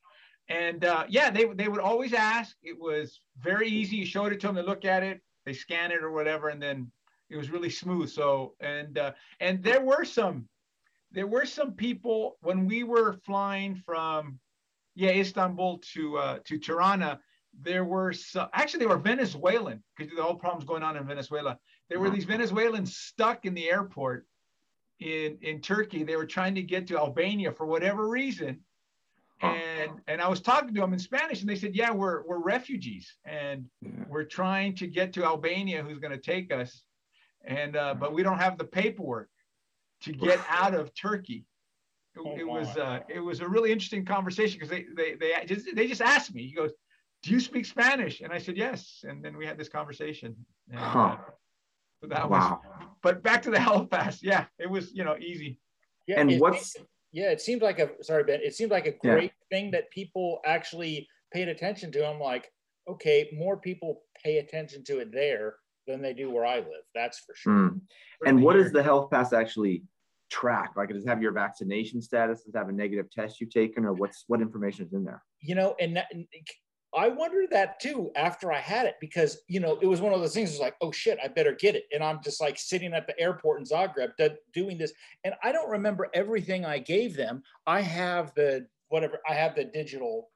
C: and uh, yeah, they, they would always ask. It was very easy. You showed it to them, they look at it, they scan it or whatever, and then it was really smooth. So and uh, and there were some there were some people when we were flying from yeah Istanbul to uh, to Tirana. There were some actually they were Venezuelan because the whole problem's going on in Venezuela. There were these Venezuelans stuck in the airport in in Turkey. They were trying to get to Albania for whatever reason and and I was talking to them in Spanish, and they said, "Yeah, we're we're refugees, and we're trying to get to Albania, who's going to take us, and uh, but we don't have the paperwork to get out of Turkey." It,
A: Oh,
C: it was uh, it was a really interesting conversation because they they they just they just asked me. He goes, "Do you speak Spanish?" And I said, "Yes." And then we had this conversation. And, uh,
B: Huh.
C: so that was.
B: Wow.
C: But back to the health pass. Yeah, it was you know easy.
A: Yeah,
B: And
A: it-
B: what's-
A: yeah, it seemed like a sorry, Ben. It seemed like a
B: Yeah.
A: great thing that people actually paid attention to. I'm like, okay, more people pay attention to it there than they do where I live. That's for sure.
B: Mm. And what
C: Here.
B: does the health pass actually track? Like, does it have your vaccination status? Does have a negative test you've taken, or what's what information is in there?
A: You know, and, that, and I wondered that too after I had it because you know it was one of those things. It was like, oh shit, I better get it. And I'm just like sitting at the airport in Zagreb do- doing this, and I don't remember everything I gave them. I have the whatever I have the digital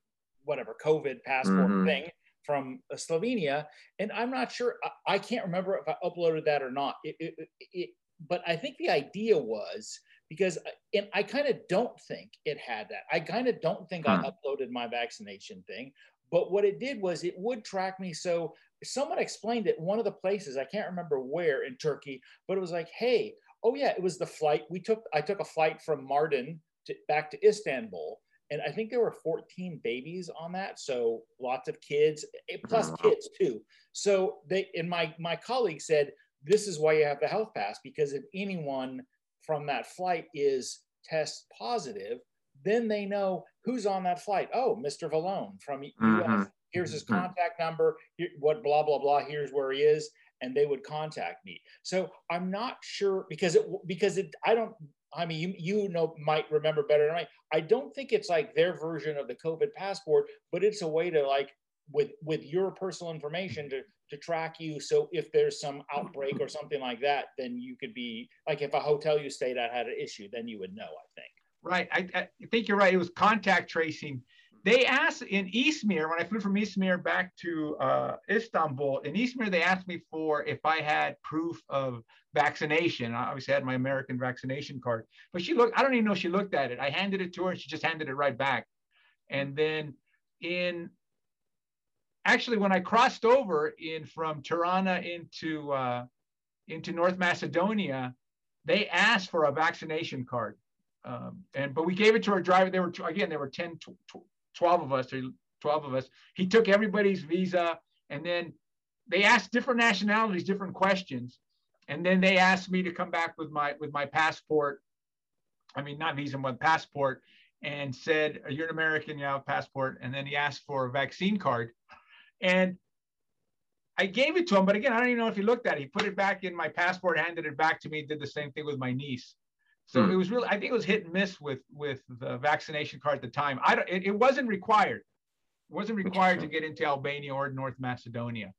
A: whatever COVID passport
B: Mhm.
A: thing from uh, Slovenia, and I'm not sure. I, I can't remember if I uploaded that or not. It, it, it, but I think the idea was because, I- and I kind of don't think it had that. I kind of don't think
B: Hmm.
A: I uploaded my vaccination thing. But what it did was it would track me. So someone explained it. One of the places I can't remember where in Turkey, but it was like, hey, oh yeah, it was the flight we took. I took a flight from Mardin to, back to Istanbul, and I think there were 14 babies on that. So lots of kids, eh, plus kids too. So they and my my colleague said this is why you have the health pass because if anyone from that flight is test positive, then they know who's on that flight. Oh, Mr. Vallone from US.
B: Mhm.
A: Here's his
B: Mhm.
A: contact number. Here, what blah blah blah. Here's where he is, and they would contact me. So I'm not sure because it because it I don't. I mean, you you know might remember better than I. I don't think it's like their version of the COVID passport, but it's a way to like with with your personal information to to track you. So if there's some outbreak or something like that, then you could be like if a hotel you stayed at had an issue, then you would know. I think.
C: Right. I, I think you're right. It was contact tracing. They asked in Izmir, when I flew from Izmir back to uh, Istanbul, in Izmir, they asked me for if I had proof of vaccination. I obviously had my American vaccination card, but she looked, I don't even know if she looked at it. I handed it to her and she just handed it right back. And then in, actually, when I crossed over in from Tirana into, uh, into North Macedonia, they asked for a vaccination card. Um, and but we gave it to our driver. There were again, there were 10, tw- tw- 12 of us, or 12 of us. He took everybody's visa, and then they asked different nationalities different questions, and then they asked me to come back with my with my passport. I mean, not visa, but passport, and said, "You're an American, you have a passport." And then he asked for a vaccine card, and I gave it to him. But again, I don't even know if he looked at it. He put it back in my passport, handed it back to me. Did the same thing with my niece. So
B: Hmm.
C: it was really, I think it was hit and miss with with the vaccination card at the time. I don't, it, it wasn't required. It wasn't required to get into Albania or North Macedonia.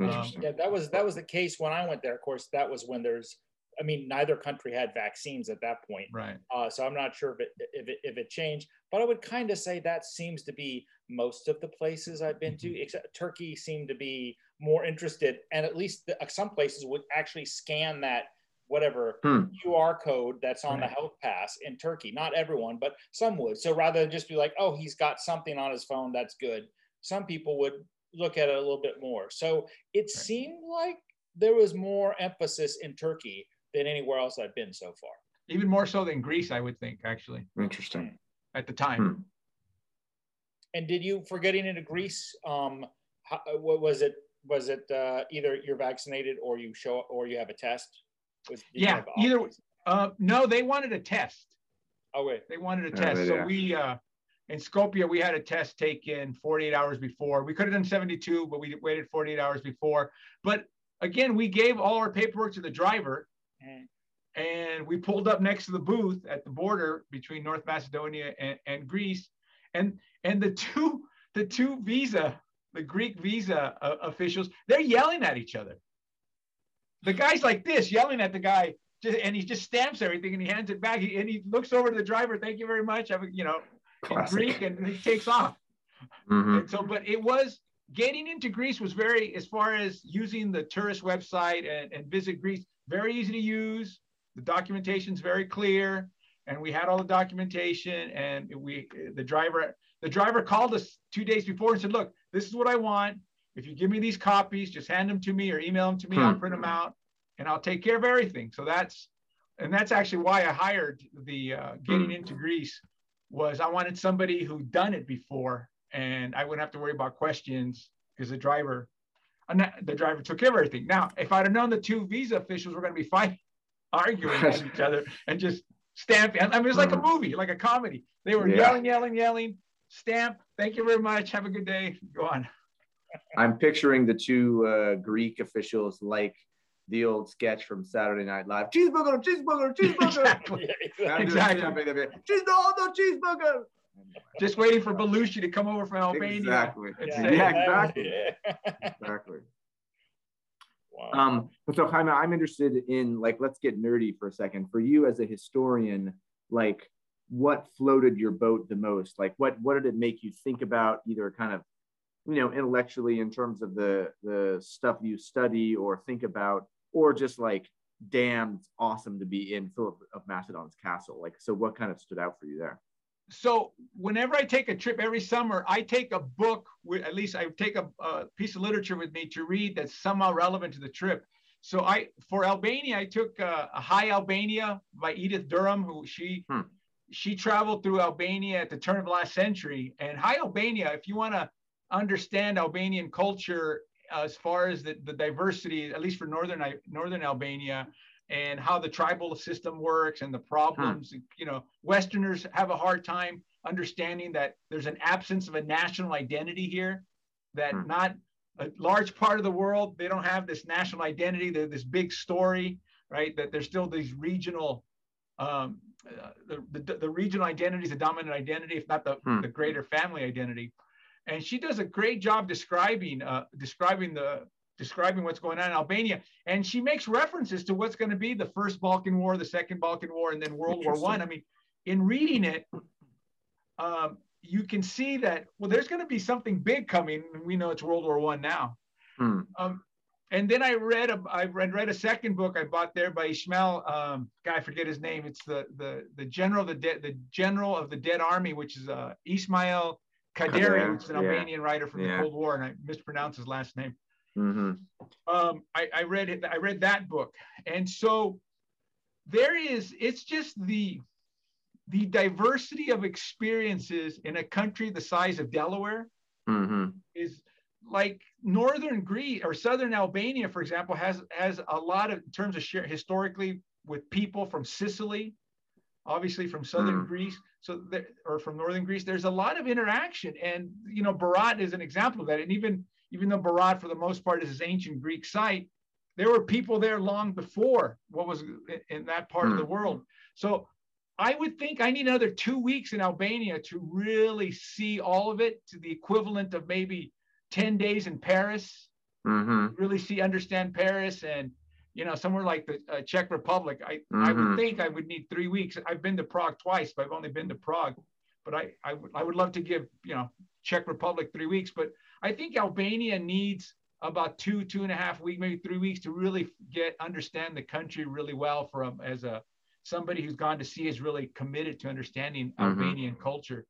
C: Um,
A: Yeah, that was that was the case when I went there. Of course, that was when there's. I mean, neither country had vaccines at that point.
C: Right.
A: Uh, so I'm not sure if it if it, if it changed, but I would kind of say that seems to be most of the places I've been to. Except Turkey seemed to be more interested, and at least the, uh, some places would actually scan that whatever
B: Hmm.
A: QR code that's on
C: Right.
A: the health pass in Turkey. Not everyone, but some would. So rather than just be like, oh, he's got something on his phone, that's good. Some people would look at it a little bit more. So it seemed like there was more emphasis in Turkey than anywhere else I've been so far.
C: Even more so than Greece, I would think, actually,
B: Interesting.
C: at the time.
B: Hmm.
A: And did you, for getting into Greece, um, how, what was it? Was it uh, either you're vaccinated or you show or you have a test? Was,
C: Yeah, either- Uh, no, they wanted a test.
A: Oh wait,
C: They wanted a test.
B: they-
C: So
B: yeah.
C: we, uh, in Skopje, we had a test taken 48 hours before. We could have done 72, but we waited 48 hours before. But again, we gave all our paperwork to the driver
A: Mm.
C: and we pulled up next to the booth at the border between North Macedonia and, and Greece. And, and the two, the two visa, the Greek visa uh, officials, they're yelling at each other. The guy's like this, yelling at the guy, just, and he just stamps everything and he hands it back. He, and he looks over to the driver, thank you very much. Have a, you know, in Greek, and he takes off.
B: Mhm.
C: And so, but it was getting into Greece was very, as far as using the tourist website and, and visit Greece, very easy to use. The documentation's very clear. And we had all the documentation and we the driver the driver called us two days before and said look this is what i want if you give me these copies just hand them to me or email them to me hmm. i'll print them out and i'll take care of everything so that's and that's actually why i hired the uh, getting hmm. into greece was i wanted somebody who'd done it before and i wouldn't have to worry about questions because the driver the driver took care of everything now if i'd have known the two visa officials were going to be fighting arguing with each other and just stamping. I mean, it was like a mm. movie, like a comedy. They were yeah. yelling, yelling, yelling. Stamp. Thank you very much. Have a good day. Go on.
B: I'm picturing the two uh, Greek officials like the old sketch from Saturday Night Live. Cheeseburger, cheeseburger, cheeseburger.
C: exactly. exactly. Cheeseburger, no cheeseburger. Just waiting for Belushi to come over from Albania.
B: Exactly. Yeah, yeah exactly. exactly. Wow. Um, so Jaime, I'm interested in like, let's get nerdy for a second. For you as a historian, like what floated your boat the most? Like what, what did it make you think about either kind of, you know, intellectually in terms of the, the stuff you study or think about, or just like, damn, it's awesome to be in Philip of Macedon's castle. Like, so what kind of stood out for you there?
C: So whenever I take a trip every summer, I take a book with at least I take a, a, piece of literature with me to read that's somehow relevant to the trip. So I for Albania, I took uh, a High Albania by Edith Durham, who she hmm. she traveled through Albania at the turn of the last century. And High Albania, if you want to understand Albanian culture as far as the, the diversity, at least for northern northern Albania, and how the tribal system works and the problems. Huh. You know, Westerners have a hard time understanding that there's an absence of a national identity here, that huh. not a large part of the world, they don't have this national identity, they're this big story, right? That there's still these regional, um, uh, the, the, the, regional identity is a dominant identity, if not the, hmm. the greater family identity. And she does a great job describing uh, describing the describing what's going on in Albania. And she makes references to what's going to be the first Balkan War, the second Balkan War, and then World War One. I. I mean, in reading it, um, you can see that well, there's going to be something big coming. We know it's World War One now. Hmm. Um, and then I read a, I read, read a second book I bought there by Ishmael. Um, guy, I forget his name. It's the the the general of the dead the general of the dead army, which is uh, Ismail Kaderi, which is an yeah. Albanian writer from yeah. the Cold War, and I mispronounced his last name. Mm-hmm. Um, I, I read it. I read that book, and so there is. It's just the the diversity of experiences in a country the size of Delaware mm-hmm. is like northern Greece or southern Albania, for example, has has a lot of in terms of share historically with people from Sicily, obviously from southern mm. Greece, so there, or from northern Greece. There's a lot of interaction, and you know, Berat is an example of that. And even even though Berat, for the most part, is this ancient Greek site, there were people there long before what was in that part mm. of the hmm. world. So I would think I need another two weeks in Albania to really see all of it to the equivalent of maybe 10 days in Paris, mm-hmm. really see, understand Paris and, you know, somewhere like the uh, Czech Republic. I, mm-hmm. I would mm-hmm. think I would need three weeks. I've been to Prague twice, but I've only been to Prague. But I, I, w- I would love to give, you know, Czech Republic three weeks. But I think Albania needs about two, two and a half weeks, maybe three weeks to really get understand the country really well from as a somebody who's gone to see is really committed to understanding mm-hmm. Albanian culture.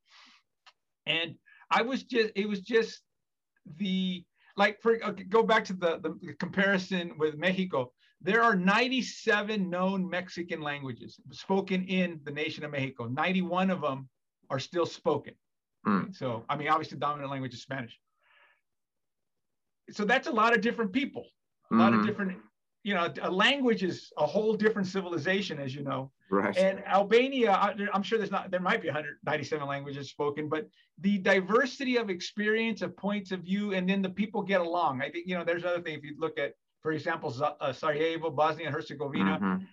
C: And I was just, it was just the like for okay, go back to the, the comparison with Mexico. There are 97 known Mexican languages spoken in the nation of Mexico. 91 of them are still spoken. Mm. So, I mean, obviously, the dominant language is Spanish so that's a lot of different people, a mm-hmm. lot of mm-hmm. different, you know, a language is a whole different civilization, as you know.
B: Right.
C: And Albania, I'm sure there's not, there might be 197 languages spoken, but the diversity of experience, of points of view, and then the people get along. I think, you know, there's another thing. If you look at, for example, uh, Sarajevo, Bosnia and Herzegovina, mm-hmm.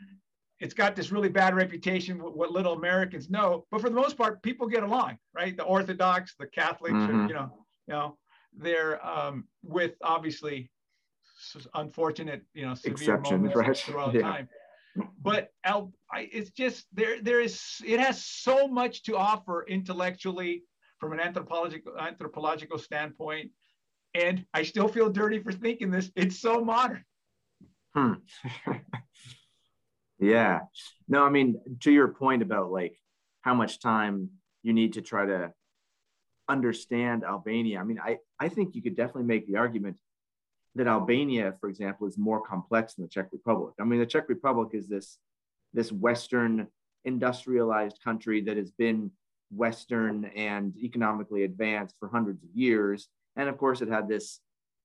C: it's got this really bad reputation, what little Americans know, but for the most part, people get along, right? The Orthodox, the Catholics, mm-hmm. you know, you know, there um, with obviously unfortunate, you know, severe moments right. throughout yeah. time. But Al, I, it's just there. There is it has so much to offer intellectually from an anthropological anthropological standpoint, and I still feel dirty for thinking this. It's so modern.
B: Hmm. Yeah. No, I mean, to your point about like how much time you need to try to understand Albania, I mean, I, I think you could definitely make the argument that Albania, for example, is more complex than the Czech Republic. I mean, the Czech Republic is this, this Western industrialized country that has been Western and economically advanced for hundreds of years. And of course, it had this,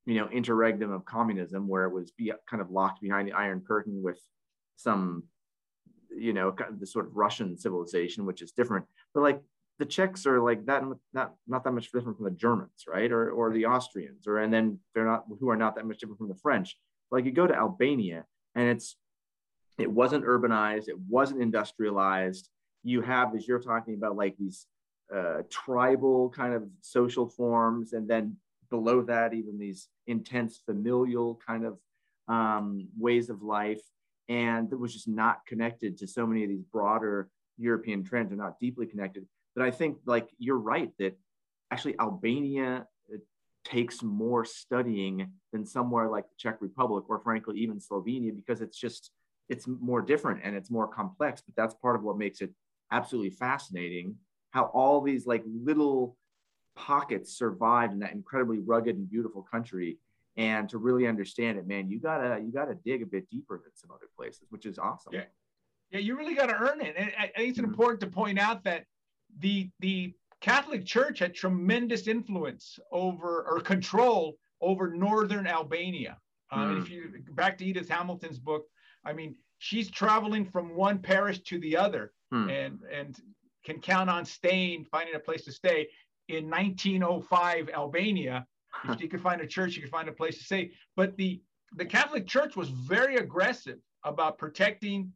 B: you know, interregnum of communism where it was be, kind of locked behind the Iron Curtain with some, you know, kind of the sort of Russian civilization, which is different. But like the Czechs are like that, not not that much different from the Germans, right? Or or the Austrians, or and then they're not who are not that much different from the French. Like you go to Albania, and it's it wasn't urbanized, it wasn't industrialized. You have, as you're talking about, like these uh, tribal kind of social forms, and then below that, even these intense familial kind of um, ways of life and that was just not connected to so many of these broader European trends are not deeply connected. But I think like you're right that actually Albania uh, takes more studying than somewhere like the Czech Republic or frankly even Slovenia because it's just it's more different and it's more complex. But that's part of what makes it absolutely fascinating. How all these like little pockets survived in that incredibly rugged and beautiful country and to really understand it man you gotta you gotta dig a bit deeper than some other places which is awesome
C: yeah yeah you really gotta earn it and i, think it's mm-hmm. important to point out that the the catholic church had tremendous influence over or control over northern albania uh, mm. if you back to edith hamilton's book i mean she's traveling from one parish to the other mm. and and can count on staying finding a place to stay in 1905 albania if you could find a church, you could find a place to stay. But the the Catholic Church was very aggressive about protecting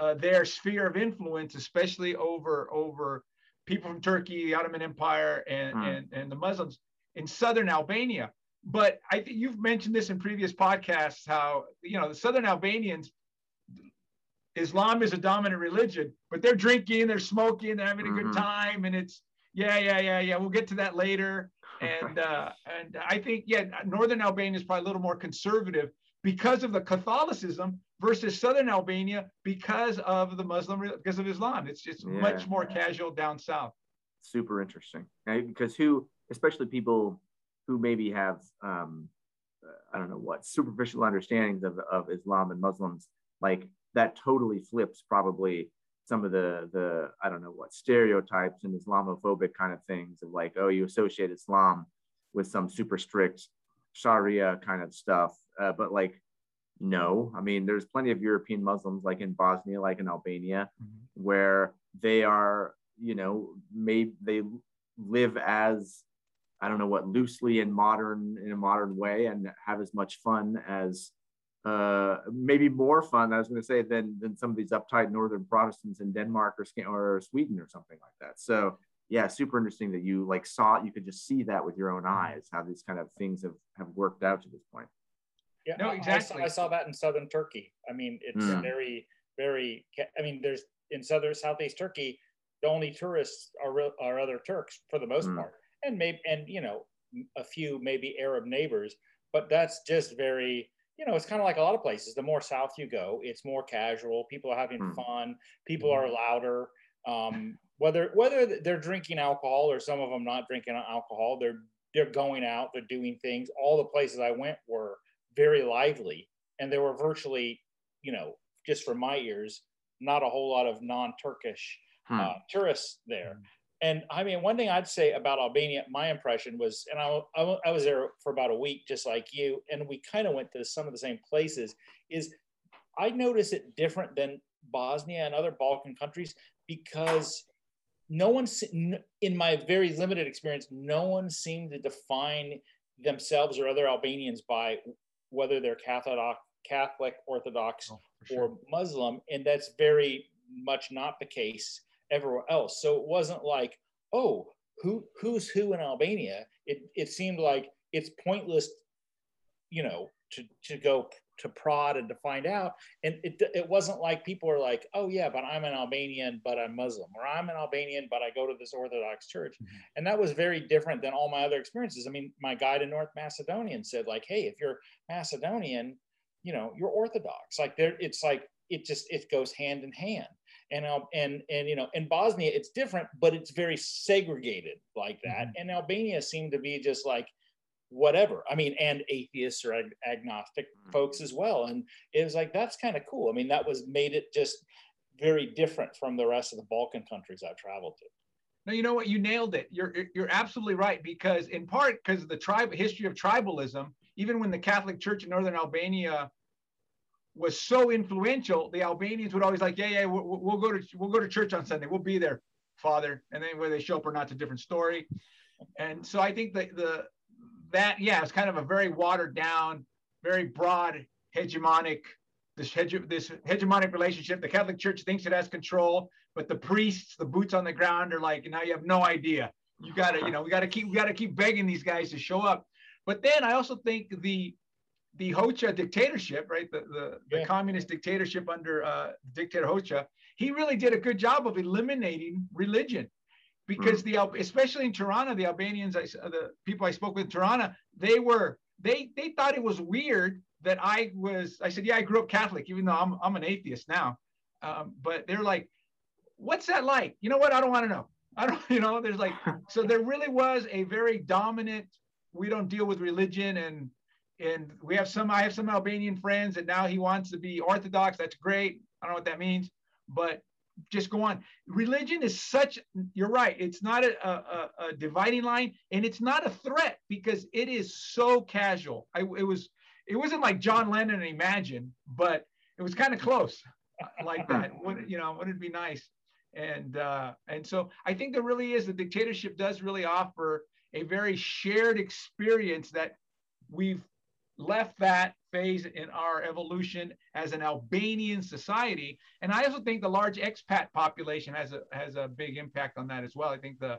C: uh, their sphere of influence, especially over over people from Turkey, the Ottoman Empire, and mm. and, and the Muslims in southern Albania. But I think you've mentioned this in previous podcasts how you know the southern Albanians. Islam is a dominant religion, but they're drinking, they're smoking, they're having a mm-hmm. good time, and it's yeah, yeah, yeah, yeah. We'll get to that later and uh, and I think yeah, northern Albania is probably a little more conservative because of the Catholicism versus southern Albania because of the Muslim because of Islam. It's just yeah. much more casual down south.
B: Super interesting, right? because who, especially people who maybe have um, I don't know what superficial understandings of, of Islam and Muslims, like that totally flips probably some of the the I don't know what stereotypes and Islamophobic kind of things of like oh you associate Islam with some super strict Sharia kind of stuff, uh, but like no, I mean there's plenty of European Muslims like in Bosnia, like in Albania, mm-hmm. where they are you know maybe they live as I don't know what loosely and modern in a modern way and have as much fun as uh, maybe more fun, I was going to say, than, than some of these uptight Northern Protestants in Denmark or, or Sweden or something like that. So yeah, super interesting that you like saw, you could just see that with your own eyes, how these kind of things have, have worked out to this point.
A: Yeah, no, exactly. I, I saw that in Southern Turkey. I mean, it's mm. very, very, I mean, there's in Southern Southeast Turkey, the only tourists are, are other Turks for the most mm. part. And maybe, and you know, a few maybe Arab neighbors, but that's just very, you know, it's kind of like a lot of places. The more south you go, it's more casual. People are having mm. fun. People mm. are louder. Um, whether whether they're drinking alcohol or some of them not drinking alcohol, they're they're going out. They're doing things. All the places I went were very lively, and there were virtually, you know, just from my ears, not a whole lot of non-Turkish hmm. uh, tourists there. Hmm. And I mean, one thing I'd say about Albania, my impression was, and I, I, I was there for about a week, just like you, and we kind of went to some of the same places. Is I notice it different than Bosnia and other Balkan countries because no one, in my very limited experience, no one seemed to define themselves or other Albanians by whether they're Catholic, Catholic, Orthodox, oh, sure. or Muslim, and that's very much not the case everywhere else. So it wasn't like, oh, who who's who in Albania? It it seemed like it's pointless, you know, to to go to prod and to find out. And it it wasn't like people were like, oh yeah, but I'm an Albanian, but I'm Muslim, or I'm an Albanian, but I go to this Orthodox church. Mm-hmm. And that was very different than all my other experiences. I mean, my guide in North Macedonian said, like, hey, if you're Macedonian, you know, you're Orthodox. Like there, it's like it just it goes hand in hand and and and you know in Bosnia it's different, but it's very segregated like that. Mm-hmm. And Albania seemed to be just like whatever. I mean, and atheists or ag- agnostic mm-hmm. folks as well. And it was like that's kind of cool. I mean, that was made it just very different from the rest of the Balkan countries I've traveled to.
C: No, you know what? You nailed it. You're you're absolutely right because in part because of the tribe history of tribalism, even when the Catholic Church in northern Albania was so influential, the Albanians would always like, yeah, yeah, we'll, we'll, go to we'll go to church on Sunday. We'll be there, Father. And then whether they show up or not, it's a different story. And so I think that the that yeah, it's kind of a very watered down, very broad hegemonic this hege- this hegemonic relationship. The Catholic Church thinks it has control, but the priests, the boots on the ground, are like, now you have no idea. You gotta, you know, we gotta keep we gotta keep begging these guys to show up. But then I also think the the Hoxha dictatorship, right? The the, yeah. the communist dictatorship under uh, dictator Hoxha, he really did a good job of eliminating religion, because mm. the especially in Tirana, the Albanians, I, the people I spoke with in Tirana, they were they they thought it was weird that I was. I said, yeah, I grew up Catholic, even though I'm I'm an atheist now. Um, but they're like, what's that like? You know what? I don't want to know. I don't, you know, there's like, so there really was a very dominant. We don't deal with religion and and we have some i have some albanian friends and now he wants to be orthodox that's great i don't know what that means but just go on. Religion is such you're right it's not a, a, a dividing line and it's not a threat because it is so casual. I, it was it wasn't like john lennon imagine but it was kind of close like that. Would you know wouldn't it be nice? And uh and so i think there really is the dictatorship does really offer a very shared experience that we've left that phase in our evolution as an Albanian society. And I also think the large expat population has a has a big impact on that as well. I think the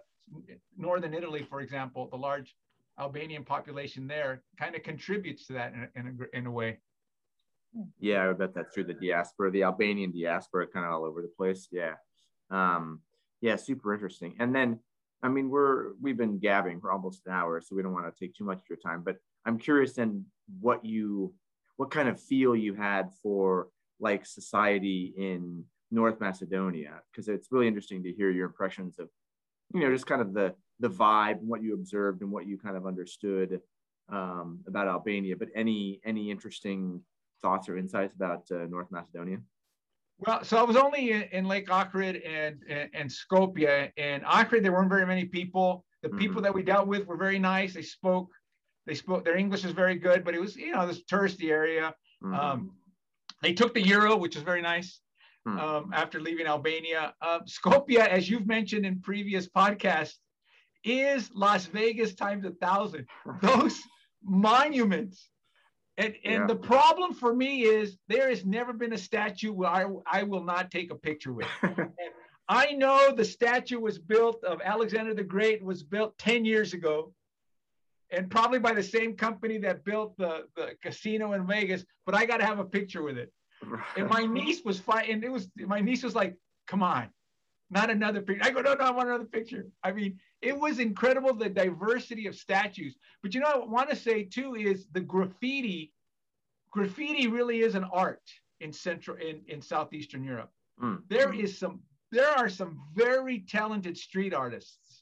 C: northern Italy, for example, the large Albanian population there kind of contributes to that in a, in a, in a way.
B: Yeah, I bet that's true. The diaspora, the Albanian diaspora, kind of all over the place. Yeah, um, yeah, super interesting. And then, I mean, we're we've been gabbing for almost an hour, so we don't want to take too much of your time. But I'm curious in what you what kind of feel you had for like society in North Macedonia because it's really interesting to hear your impressions of you know just kind of the the vibe and what you observed and what you kind of understood um, about Albania but any any interesting thoughts or insights about uh, North Macedonia
C: well, so I was only in, in Lake Ohrid and, and, and Skopje. And Ohrid, there weren't very many people. The people mm-hmm. that we dealt with were very nice. They spoke they spoke their English is very good, but it was you know this touristy area. Mm-hmm. Um, they took the euro, which is very nice. Mm-hmm. Um, after leaving Albania, uh, Skopje, as you've mentioned in previous podcasts, is Las Vegas times a thousand. Those monuments. And, and yeah. the problem for me is there has never been a statue where I, I will not take a picture with. I know the statue was built of Alexander the Great was built 10 years ago and probably by the same company that built the, the casino in Vegas, but I got to have a picture with it. And my niece was fine. And it was, my niece was like, come on, not another picture. I go, no, no, I want another picture. I mean, it was incredible the diversity of statues. But you know, what I want to say too is the graffiti. Graffiti really is an art in central in, in southeastern Europe. Mm. There is some there are some very talented street artists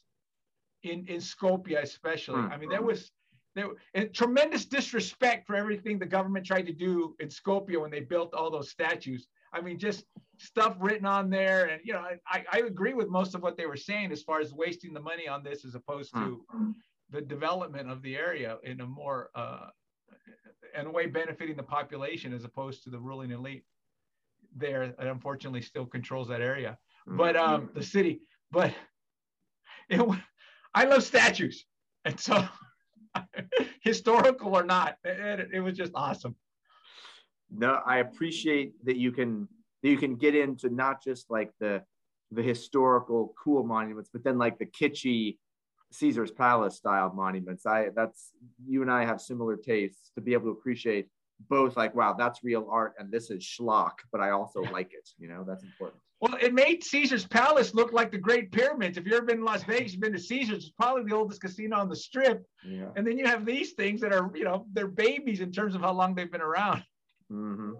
C: in in Skopje especially. Mm. I mean, there was there and tremendous disrespect for everything the government tried to do in Skopje when they built all those statues. I mean, just stuff written on there, and you know, I, I agree with most of what they were saying as far as wasting the money on this as opposed to mm. the development of the area in a more uh, in a way benefiting the population as opposed to the ruling elite there that unfortunately still controls that area. Mm. But um, the city, but it I love statues. And so, historical or not, it, it, was just awesome.
B: No, I appreciate that you can that you can get into not just like the the historical cool monuments, but then like the kitschy Caesar's Palace style monuments. I that's you and I have similar tastes to be able to appreciate both like wow that's real art and this is schlock, but I also like it. You know that's important.
C: Well, it made Caesar's Palace look like the Great Pyramids. If you've ever been in Las Vegas, you've been to Caesar's. It's probably the oldest casino on the Strip. Yeah. And then you have these things that are, you know, they're babies in terms of how long they've been around. Mm-hmm.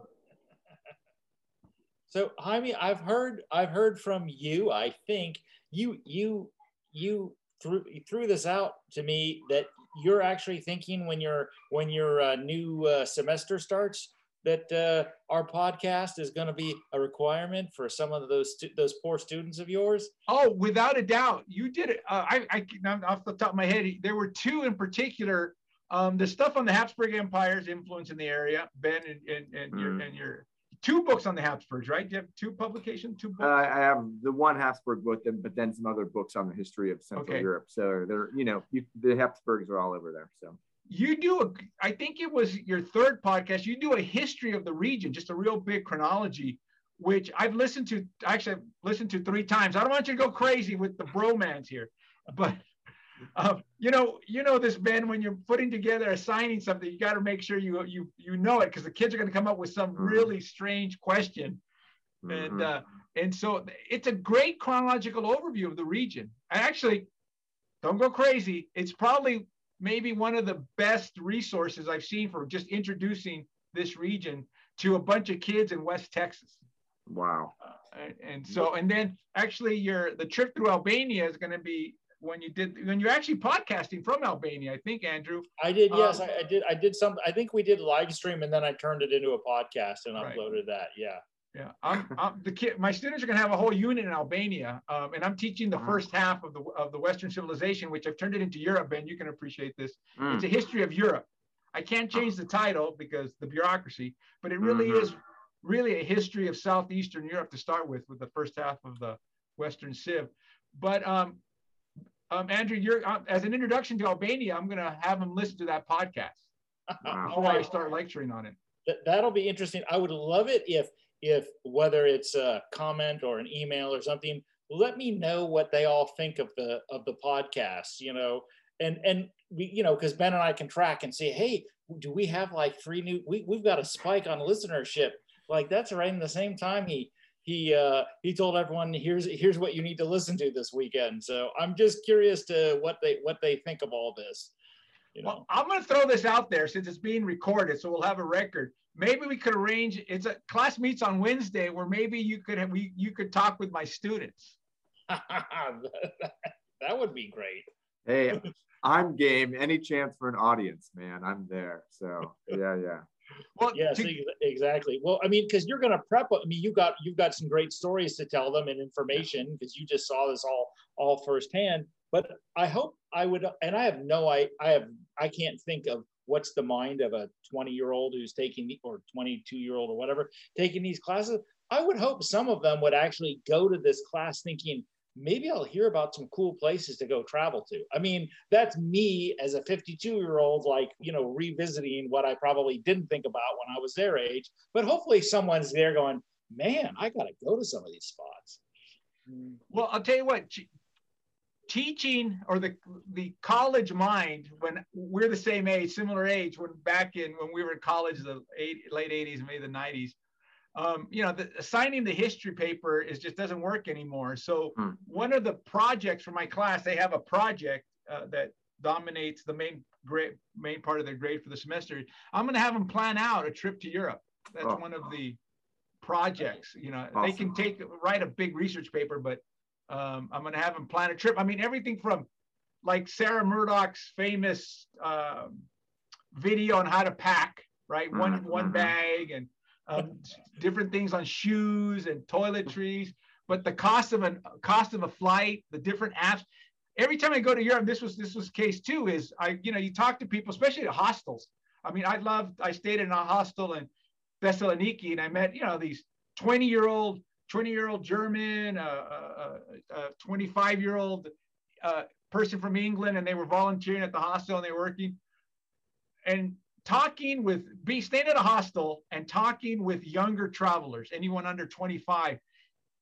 A: So Jaime, I've heard I've heard from you. I think you you you threw you threw this out to me that you're actually thinking when your when your uh, new uh, semester starts that uh, our podcast is going to be a requirement for some of those stu- those poor students of yours?
C: Oh, without a doubt, you did it. Uh, I, I, off the top of my head, there were two in particular. Um, the stuff on the Habsburg Empire's influence in the area, Ben, and, and, and mm. your and your two books on the Habsburgs, right? Do you have two publications, two books? Uh,
B: I have the one Habsburg book, but then some other books on the history of Central okay. Europe. So they're, you know, you, the Habsburgs are all over there. So
C: you do a i think it was your third podcast you do a history of the region just a real big chronology which i've listened to actually i've listened to three times i don't want you to go crazy with the bromance here but uh, you know you know this ben when you're putting together assigning something you got to make sure you you you know it because the kids are going to come up with some mm-hmm. really strange question mm-hmm. and uh, and so it's a great chronological overview of the region i actually don't go crazy it's probably maybe one of the best resources I've seen for just introducing this region to a bunch of kids in West Texas.
B: Wow.
C: Uh, and so, and then actually your, the trip through Albania is going to be when you did, when you're actually podcasting from Albania, I think, Andrew.
A: I did. Yes, um, I, I, did. I did some, I think we did live stream and then I turned it into a podcast and right. uploaded that. Yeah.
C: Yeah, I'm, I'm, the kid. My students are going to have a whole unit in Albania, um, and I'm teaching the first half of the of the Western civilization, which I've turned it into Europe. Ben, you can appreciate this. Mm. It's a history of Europe. I can't change the title because the bureaucracy, but it really mm-hmm. is really a history of southeastern Europe to start with, with the first half of the Western Civ. But um, um, Andrew, you're uh, as an introduction to Albania, I'm going to have them listen to that podcast wow. before I start lecturing on it.
A: That'll be interesting. I would love it if if whether it's a comment or an email or something, let me know what they all think of the of the podcast, you know, and and we, you know, because Ben and I can track and say, hey, do we have like three new? We we've got a spike on listenership. Like that's right in the same time he he uh, he told everyone here's here's what you need to listen to this weekend. So I'm just curious to what they what they think of all this.
C: You know? Well, I'm going to throw this out there since it's being recorded, so we'll have a record. Maybe we could arrange it's a class meets on wednesday where maybe you could have we you could talk with my students.
A: That would be great.
B: Hey i'm game. Any chance for an audience man i'm there. So yeah yeah.
A: Well yes to, exactly. Well i mean because you're going to prep i mean you got you've got some great stories to tell them and information because you just saw this all all firsthand but i hope i would and i have no i i have i can't think of what's the mind of a 20 year old who's taking or 22 year old or whatever taking these classes. I would hope some of them would actually go to this class thinking maybe i'll hear about some cool places to go travel to. I mean that's me as a 52 year old like you know revisiting what i probably didn't think about when i was their age. But hopefully someone's there going man i gotta go to some of these spots.
C: Well i'll tell you what teaching or the the college mind when we're the same age, similar age, when back in when we were in college, the eight, late 80s, maybe the 90s, um, you know, the, assigning the history paper is just doesn't work anymore. So hmm. one of the projects for my class, they have a project uh, that dominates the main grade, main part of their grade for the semester. I'm going to have them plan out a trip to Europe. That's oh. one of the projects. You know, awesome. they can take write a big research paper, but um, I'm going to have him plan a trip. I mean, everything from like Sarah Murdoch's famous um, video on how to pack, right? One mm-hmm. one bag and um, different things on shoes and toiletries. But the cost of a cost of a flight, the different apps. Every time I go to Europe, this was this was case too. Is I you know you talk to people, especially at hostels. I mean, I loved. I stayed in a hostel in Thessaloniki, and I met you know these 20 year old 20 year old German, a 25 year old uh, person from England, and they were volunteering at the hostel and they were working. And talking with, be staying at a hostel and talking with younger travelers, anyone under 25,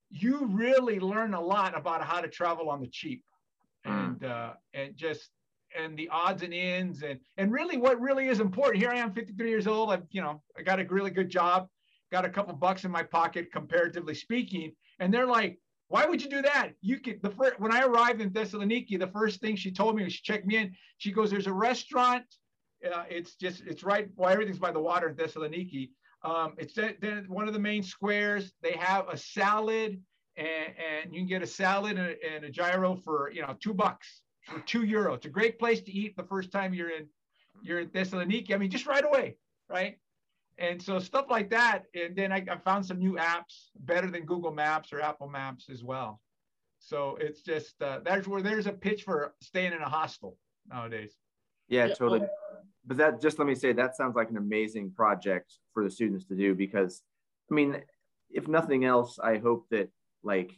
C: you really learn a lot about how to travel on the cheap, mm. and uh, and just and the odds and ends and and really what really is important. Here I am, 53 years old. I've you know I got a really good job got a couple bucks in my pocket, comparatively speaking. And they're like, why would you do that? You could the first when I arrived in Thessaloniki, the first thing she told me was she checked me in. She goes, "There's a restaurant. Uh, it's just it's right. Well, everything's by the water in Thessaloniki. Um, it's at, at one of the main squares. They have a salad, and, and you can get a salad and a, and a gyro for you know two bucks for two euro. It's a great place to eat the first time you're in you're in Thessaloniki. I mean, just right away, right? And so stuff like that. And then I, I found some new apps better than Google Maps or Apple Maps as well. So it's just uh, that's where there's a pitch for staying in a hostel nowadays.
B: Yeah, yeah, totally. But that just let me say that sounds like an amazing project for the students to do because I mean, if nothing else, I hope that like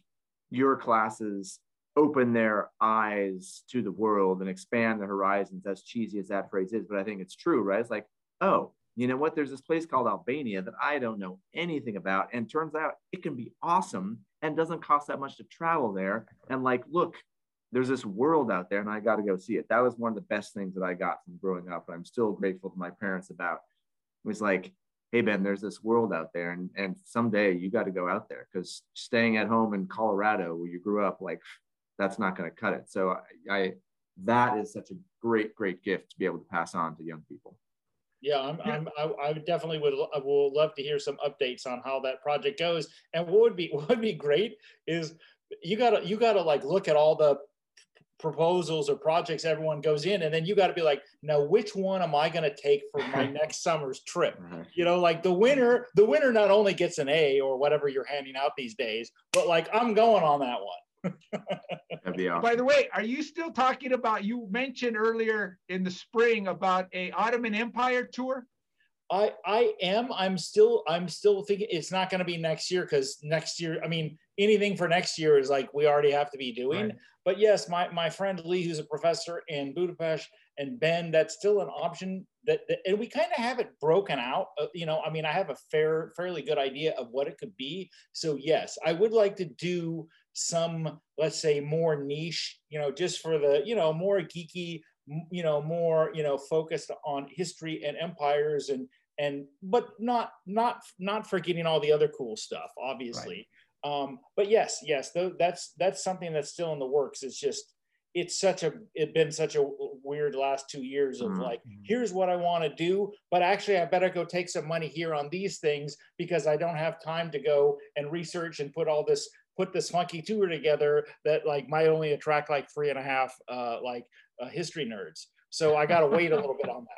B: your classes open their eyes to the world and expand the horizons as cheesy as that phrase is but i think it's true right it's like oh you know what there's this place called albania that i don't know anything about and turns out it can be awesome and doesn't cost that much to travel there and like look there's this world out there and i got to go see it that was one of the best things that i got from growing up and i'm still grateful to my parents about it was like hey ben there's this world out there and, and someday you got to go out there because staying at home in colorado where you grew up like that's not going to cut it. So I, I, that is such a great, great gift to be able to pass on to young people.
A: Yeah, I'm, I'm, I, I definitely would, I will love to hear some updates on how that project goes. And what would be, what would be great is you gotta, you gotta like look at all the proposals or projects everyone goes in and then you got to be like now which one am i going to take for my next summer's trip? You know like the winner the winner not only gets an a or whatever you're handing out these days but like i'm going on that one
C: awesome. By the way, are you still talking about? You mentioned earlier in the spring about a Ottoman Empire tour.
A: I I am. I'm still. I'm still thinking it's not going to be next year because next year. I mean, anything for next year is like we already have to be doing. Right. But yes, my my friend Lee, who's a professor in Budapest, and Ben, that's still an option. That, that and we kind of have it broken out. Uh, you know, I mean, I have a fair, fairly good idea of what it could be. So yes, I would like to do some, let's say, more niche, you know, just for the, you know, more geeky, you know, more, you know, focused on history and empires and and but not not not forgetting all the other cool stuff, obviously. Right. Um, but yes, yes, th- that's that's something that's still in the works. It's just it's such a it's been such a weird last two years of mm-hmm. like here's what i want to do but actually i better go take some money here on these things because i don't have time to go and research and put all this put this funky tour together that like might only attract like three and a half uh, like uh, history nerds. So I got to wait a little bit on that.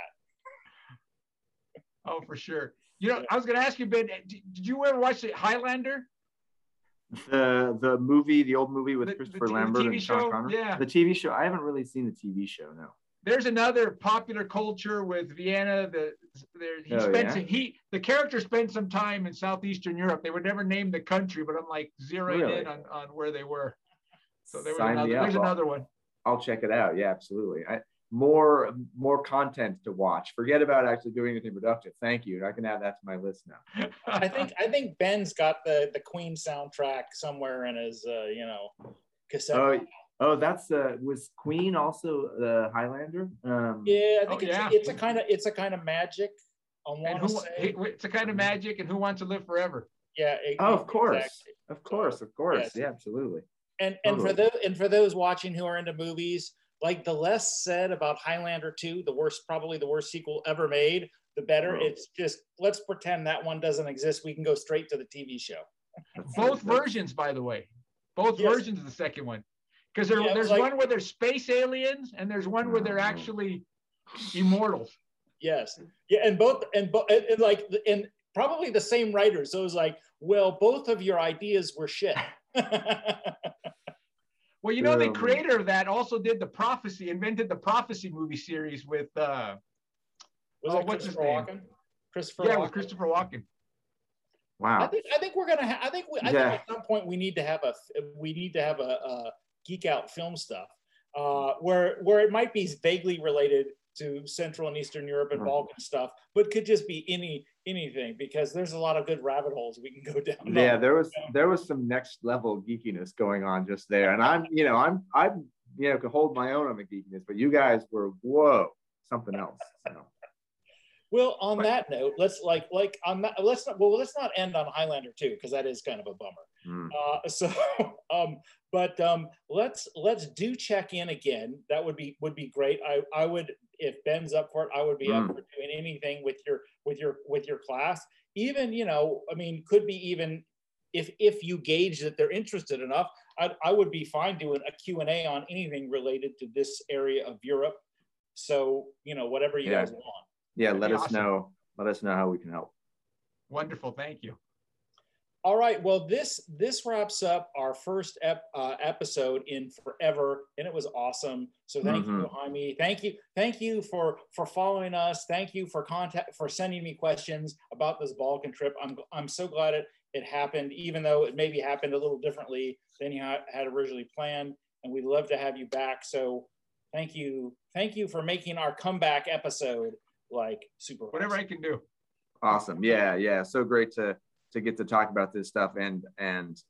C: Oh, for sure. You know, I was going to ask you, Ben, did you ever watch the Highlander?
B: The the movie, the old movie with the, Christopher the, Lambert the and Sean Connery.
C: Yeah,
B: the TV show. I haven't really seen the TV show. No
C: there's another popular culture with Vienna. The there he oh, spent yeah? he the character spent some time in southeastern Europe. They would never name the country, but I'm like zeroing really? in on, on where they were. So there was another, there's another one.
B: I'll check it out. Yeah, absolutely. I, more more content to watch. Forget about actually doing anything productive. Thank you. I can add that to my list now.
A: I think I think Ben's got the the Queen soundtrack somewhere in his uh, you know cassette.
B: Oh, Oh, that's uh was Queen also the Highlander?
A: Um, yeah, I think oh, it's, yeah. it's a kind of it's a kind of magic.
C: and who, it's a kind of magic, and who wants to live forever?
A: Yeah. It,
B: oh, of course, exactly. of course, of course. Yes. Yeah, absolutely.
A: And and totally. for those and for those watching who are into movies, like the less said about Highlander 2, the worst, probably the worst sequel ever made, the better. Oh. It's just let's pretend that one doesn't exist. We can go straight to the TV show.
C: Both versions, by the way. Both yes. versions of the second one because there, yeah, there's like, one where they're space aliens and there's one where they're mm. actually immortals.
A: Yes, yeah, and both and, both and, and like and probably the same writers. So it was like, well, both of your ideas were shit.
C: well, you know, the creator of that also did the prophecy, invented the prophecy movie series with uh,
A: was oh, what's his name? Walken?
C: Christopher. Yeah, Walken. with Christopher Walken.
B: Wow.
A: I think I think we're gonna. Ha- I think we, I yeah. think at some point we need to have a we need to have a, a geek out film stuff, uh, where where it might be vaguely related to Central and Eastern Europe and Balkan stuff, but could just be any anything because there's a lot of good rabbit holes we can go down.
B: Yeah, there was there was some next level geekiness going on just there, and I'm you know I'm I'm you know could hold my own on the geekiness, but you guys were whoa something else. So.
A: Well, on but, that note, let's like like on that let's not well let's not end on Highlander too because that is kind of a bummer. Mm. Uh, so, um, but um, let's let's do check in again. That would be would be great. I I would if Ben's up for it, I would be mm. up for doing anything with your with your with your class. even you know, I mean, could be even if if you gauge that they're interested enough, I, I would be fine doing a Q and A on anything related to this area of Europe. So you know, whatever you
B: Yeah.
A: guys want.
B: Yeah,
C: That'd
B: let us
C: awesome.
B: know. Let us know how we can help.
C: Wonderful. Thank you.
A: All right. Well, this this wraps up our first ep, uh, episode in forever, and it was awesome. So thank you, Jaime. Thank you, thank you for for following us. Thank you for contact for sending me questions about this Balkan trip. I'm I'm so glad it it happened, even though it maybe happened a little differently than you had, had originally planned. And we'd love to have you back. So thank you, thank you for making our comeback episode like super.
C: Whatever I can do.
B: Awesome. Yeah, yeah. So great to to get to talk about this stuff and and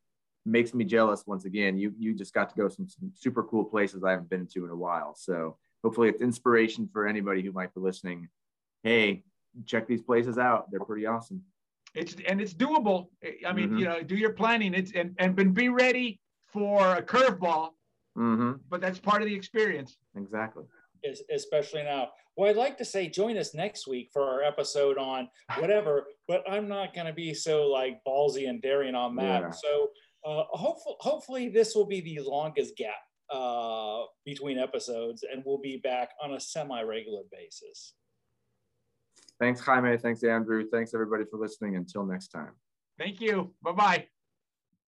B: makes me jealous once again. You you just got to go some, some super cool places I haven't been to in a while. So hopefully it's inspiration for anybody who might be listening. Hey, check these places out. They're pretty awesome.
C: It's and it's doable. I mean,
B: Mhm.
C: you know, do your planning. It's and and but be ready for a curveball.
B: Mm-hmm.
C: But that's part of the experience.
B: Exactly.
A: es- especially now. Well, I'd like to say join us next week for our episode on whatever, but I'm not going to be so like ballsy and daring on that.
B: Yeah.
A: So uh, hopefully, hopefully this will be the longest gap uh, between episodes, and we'll be back on a semi-regular basis.
B: Thanks, Jaime. Thanks, Andrew. Thanks everybody for listening. Until next time.
C: Thank you. Bye bye.